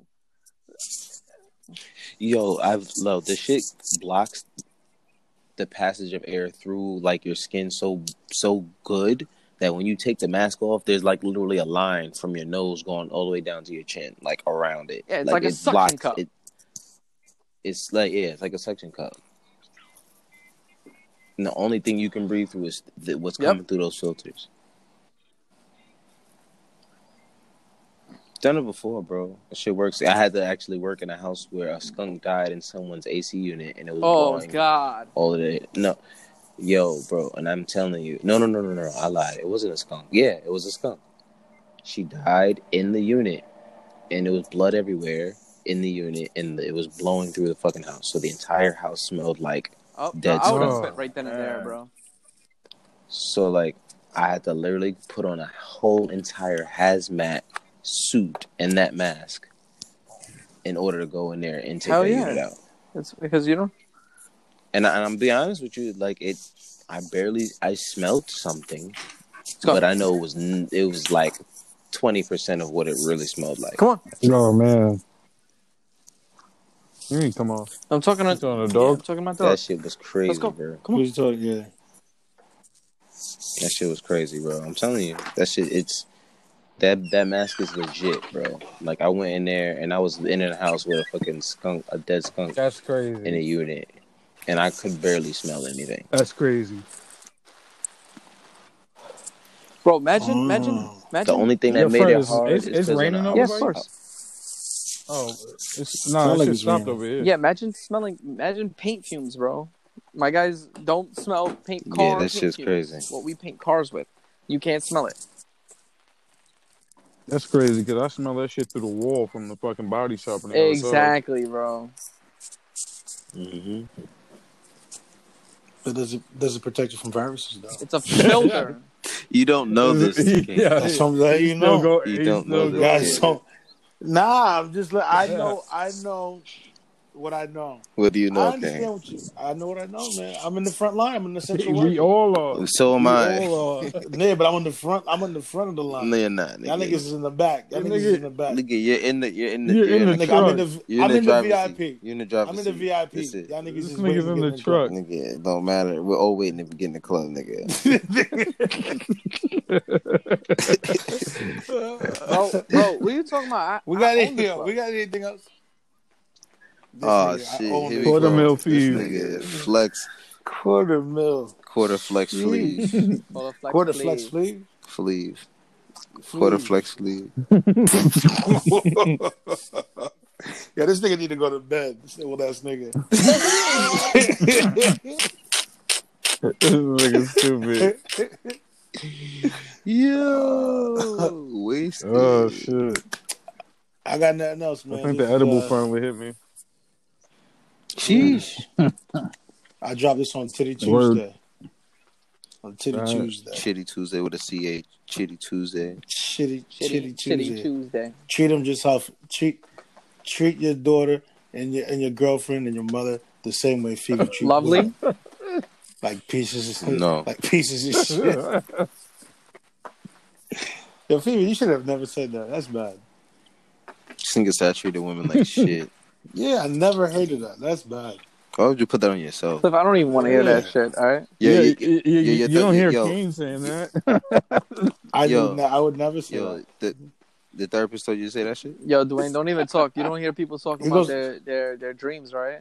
Yo, I've lo the shit blocks the passage of air through like your skin so so good that when you take the mask off, there's like literally a line from your nose going all the way down to your chin, like around it. Yeah, it's like a suction cup. It, it's like yeah, it's like a suction cup. And the only thing you can breathe through is th- what's Yep. coming through those filters. Done it before, bro. That shit works. I had to actually work in a house where a skunk died in someone's AC unit, and it was Oh blowing God! all of the no, yo, bro. And I'm telling you, no, no, no, no, no. I lied. It wasn't a skunk. Yeah, it was a skunk. She died in the unit, and it was blood everywhere in the unit, and it was blowing through the fucking house. So the entire house smelled like. Oh, Dead I would have spit right then and there, bro. So like, I had to literally put on a whole entire hazmat suit and that mask in order to go in there and take Hell that yeah. unit out. It's because you know. And, I, and I'm be honest with you, like it, I barely I smelled something, but I know it was it was like twenty percent of what it really smelled like. Come on. Oh man. You ain't come on. I'm talking about talking to yeah, dog? I'm talking about That shit was crazy, go. bro. Come on. Who's talking? Yeah. That shit was crazy, bro. I'm telling you, that shit. It's that that mask is legit, bro. Like I went in there and I was in the house with a fucking skunk, a dead skunk That's crazy. in a unit, and I could barely smell anything. That's crazy. Bro, imagine, Oh. imagine, imagine. The only thing that Yo, made Fred, it hard it's- is it's 'cause of raining the over yeah, of course. Oh, it's Sound nah, like like it's stopped raining. over here. Yeah, imagine smelling. Imagine paint fumes, bro. My guys don't smell paint cars. Yeah, car. that paint shit's fumes. crazy. What we paint cars with, you can't smell it. That's crazy because I smell that shit through the wall from the fucking body shop. On the other side. Exactly, bro. hmm But does it does it protect you from viruses though? It's a filter. You don't know this. Yeah, That's something that you He still know. go- You don't know this. Guys, so nah, I'm just like I know, I know what I know. What do you I understand King? what you. I know what I know, man. I'm in the front line. I'm in the central. We worker. all are. So am We I. all are. yeah, but I'm on the front. I'm on the front of the line. No, you're not. Y'all Nigga. niggas is in the back. Y'all Yeah, niggas is in the back. Nigga, you're in the you're in the You're in the Nigga, truck. I'm in the, You're I'm in in the the VIP. seat. You're in the driver's I'm in the. VIP. That's it. Y'all niggas This is nigga's waiting to in get the truck. Nigga, it don't matter. We're all waiting to get in the club, nigga. bro, bro, what are you talking about? I, We got own the anything else? We got anything else? This oh nigga, shit! Here Quarter go. mil This fees. nigga flex Quarter mil. quarter flex sleeve Quarter flex, Quarter please. flex sleeve. sleeve quarter flex sleeve. Yeah, this nigga need to go to bed. This old ass nigga. this nigga stupid. Yo, wasted. Oh shit! I got nothing else, man. I think Just, the edible uh, would hit me. Sheesh. I dropped this on Titty Word. Tuesday. On Titty Alright. Tuesday. Chitty Tuesday with a CH. Chitty Tuesday. Shitty, Shitty, shitty, shitty Tuesday. Tuesday. Treat them just how treat treat your daughter and your and your girlfriend and your mother the same way Phoebe treat Lovely. women. like pieces of No. like pieces of shit. Yo, Phoebe, you should have never said that. That's bad. Single start treating women like shit. Yeah, I never heard of that. That's bad. Why would you put that on yourself? Cliff, I don't even want to hear Yeah. that shit. All right. Yeah, Yeah, you- you, you- yeah, you yeah, don't hear yo. Kane saying that. I Yo. would, ne- I would never say Yo, that. the the therapist told you to say that shit. Yo, Dwayne, don't even talk. You don't hear people talking He about goes- their, their their dreams, right?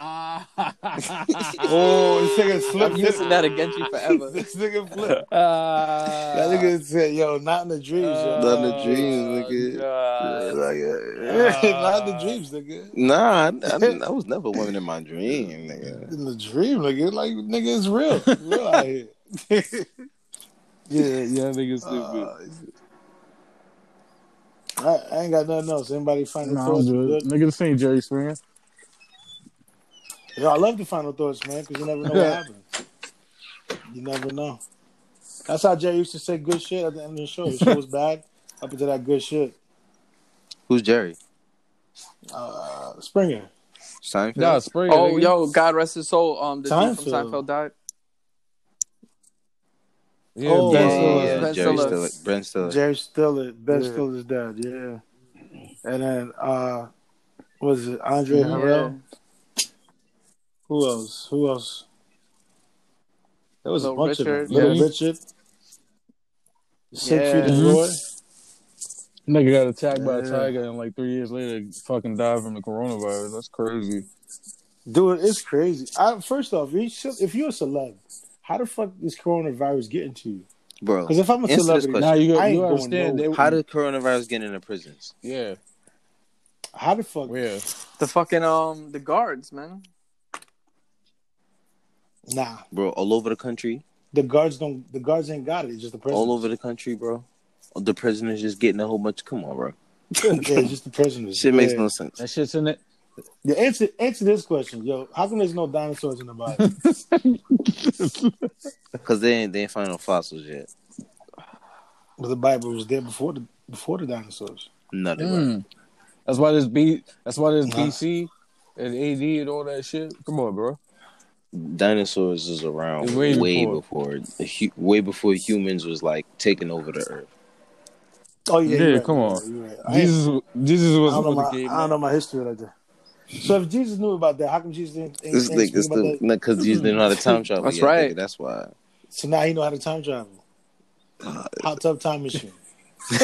Oh, this nigga I'm flipped. using that against you forever. this nigga flipped. Uh, That nigga said, "Yo, not in the dreams, yo. Not in the dreams, nigga. God. Like, uh, Yeah, not in the dreams, nigga. Nah, I, I, I was never woman in my dream, nigga. In the dream, nigga. Like, nigga, it's real. It's real out here. Yeah, yeah, nigga stupid. Uh, I, I ain't got nothing else. Anybody find Nah, thoughts? Good. Good? Nigga, this ain't Jerry Springer. Yo, I love the final thoughts, man, because you never know what happens. You never know. That's how Jerry used to say good shit at the end of the show. The show was bad up until that good shit. Who's Jerry? Uh, Springer. Seinfeld. Nah, Springer. Oh, nigga. yo, God rest his soul. Um, the dude from Seinfeld. Seinfeld died. Yeah, Oh, Ben yeah, Stiller. yeah, Ben Jerry Stiller. Stiller. Brent Stiller. Jerry Stiller. Ben Yeah. Stiller's dad, yeah. And then, uh, was it Andre Yeah. Harrell? Who else? Who else? There was a bunch Richard. of them. Little Yeah. Richard. Siegfried Yeah. and Roy. Nigga got attacked by a Yeah. tiger and like three years later fucking died from the coronavirus. That's crazy. Dude, it's crazy. I, first off, you if you're a celeb, how the fuck is coronavirus getting to you? Bro, Because if I'm a answer this celebrity, question. Now you I got ain't you going understand nowhere. How did coronavirus get into prisons? yeah how the fuck? yeah The fucking um the guards, man. Nah, Bro, all over the country. the guards don't. The guards ain't got it. It's just the prisoners. All over the country, bro. The prisoners just getting a whole bunch. Come on, bro. yeah, it's just the prisoners. Shit makes Yeah. no sense. that shit's in it. Yeah, answer answer this question, yo. How come there's no dinosaurs in the Bible? Because they ain't they ain't find no fossils yet. but the Bible was there before the before the dinosaurs. Nothing. bro. Mm. That's why this B. That's why this Nah. BC and AD and all that shit. Come on, bro. Dinosaurs was around Way way, before. before, way before humans was like taking over the earth. Oh yeah, Yeah, you're right, come you're on. right, right. I Jesus, Jesus I don't, know my, game. I don't know my history like that. So if Jesus knew about that, how come Jesus didn't, ain't, This ain't like speak the because Jesus didn't know how to time travel. That's yet, right. nigga, That's why. So now he know how to time travel. Hot tub time machine. Yo,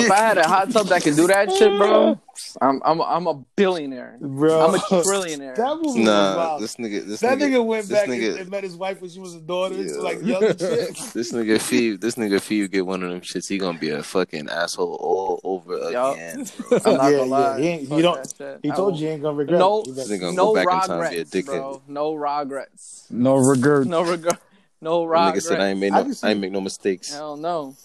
if I had a hot tub that could do that shit, bro, I'm I'm I'm a billionaire. Bro, I'm a trillionaire. That movie was Nah, wild. this nigga, this that nigga, nigga went this back nigga, and, and met his wife when she was a daughter, Yeah. like young and this nigga Fee, this nigga Fee get one of them shits. He gonna be a fucking asshole all over Yup. again. I'm not Yeah, gonna lie. yeah, he ain't- Fuck you don't- He told you he ain't gonna regret No, it. He This nigga gonna no go back in time and be a regrets, dickhead. bro. No regrets. No regret. No regret. No Nigga regrets. said I ain't made no, can see- I ain't make no mistakes. Hell no.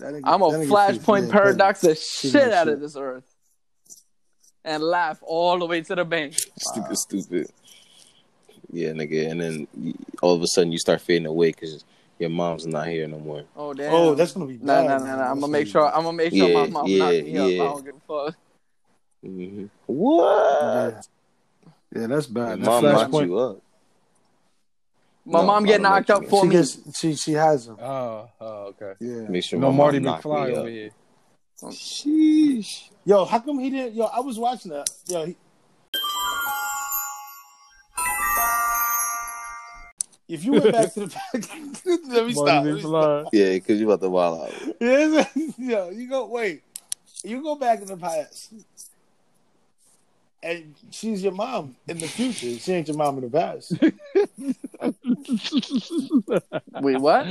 That nigga- I'm a flashpoint paradox the She shit out shit. of this earth. And laugh all the way to the bank. Stupid, stupid. Yeah, nigga, and then you- all of a sudden you start fading away because your mom's not here no more. Oh damn. Oh, that's gonna be Nah, bad. nah, nah, man. nah. I'm gonna gonna make sure. I'm gonna make sure my Yeah, mom yeah, knock me up. I yeah. don't give a fuck. hmm What? Yeah. Yeah, that's Your bad. That mom knocked flashpoint. you up. My No, mom I get knocked know up what for She me. gets she she has them. Oh, oh, okay. Yeah. Make sure No Marty mom knocked McFly over here. Sheesh. Yo, how come he didn't? Yo, I was watching that. Yo, he, if you went back to the let me stop. Let me stop. Yeah, because you about to wild out. Yes, Yo, you go wait. You go back in the past, and she's your mom in the future. She ain't your mom in the past. Wait, what?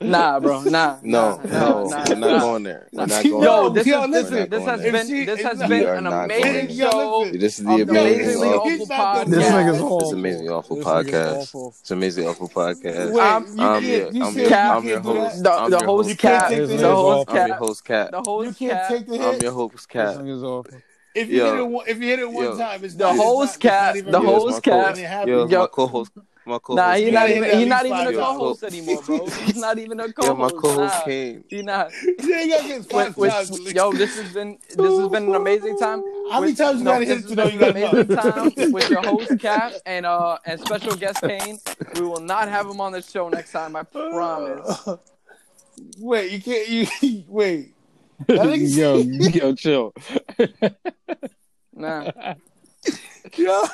Nah, bro. Nah. No, nah, no, nah, we're nah. not going there. We're not Yo, going Yo, there. this yo, is listen, listen. This has going been there. this has been an amazing going show. This is the Amazingly amazing, awful, podcast. This best. nigga's this awful. amazing, awful This podcast. awful. It's amazing, awful podcast. Wait, I'm- you I'm can't. your, I'm said your, I'm your host. The, I'm the your host You can't cap. take The the hit. host I'm your host, Cat. The You host can't take the I'm your host, This Cat. nigga's awful. If you Yo. hit it, one, if you hit it one Yo. time, it's The host not, it's cap- not even the real. Yo, it's host my cap- co- It ain't Yo, happening. Yo. my co-host, my co-host. Nah, he's You not even. He's not even a co-host anymore, bro. He's not even a co-host. my co-host Nah, came. he not. You ain't gotta get With, with, yo, this has been this has been an amazing time. How many With- times you no, gotta hit to know you got an amazing time with your host Cap and uh and special guest Kane. We will not have him on the show next time. I promise. Wait, you can't. You wait. That yo, yo, chill. Nah, Yo,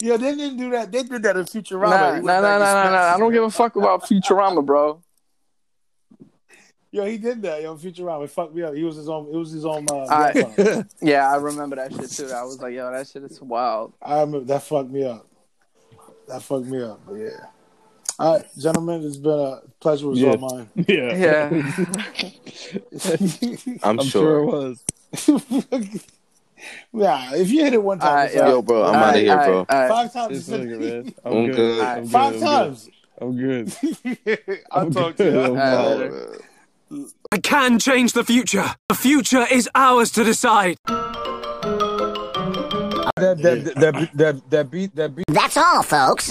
yo, they didn't do that. They did that in Futurama. nah, He nah, went nah, nah, nah, nah. I don't give a fuck about Futurama, bro. Yo, he did that. Yo, Futurama. It fucked me up. He was his own. It was his own. Uh, I- Yeah, I remember that shit too. I was like, yo, that shit is wild. I remember that fucked me up. That fucked me up. But yeah. All right, gentlemen, it's been a pleasure. Was Yeah. all mine. Yeah. Yeah. I'm, I'm sure sure. it was. Nah, if you hit it one time, Alright, it's yo. Yo, bro, I'm All out of here, all bro. right, all right. Five times. This you nigga, I'm, I'm good. good. I'm good. Five I'm times. Good. I'm good. I'll I'm talk to you. I'm All right, later. I can change the future. The future is ours to decide. That that that that that beat that beat. That's all, folks.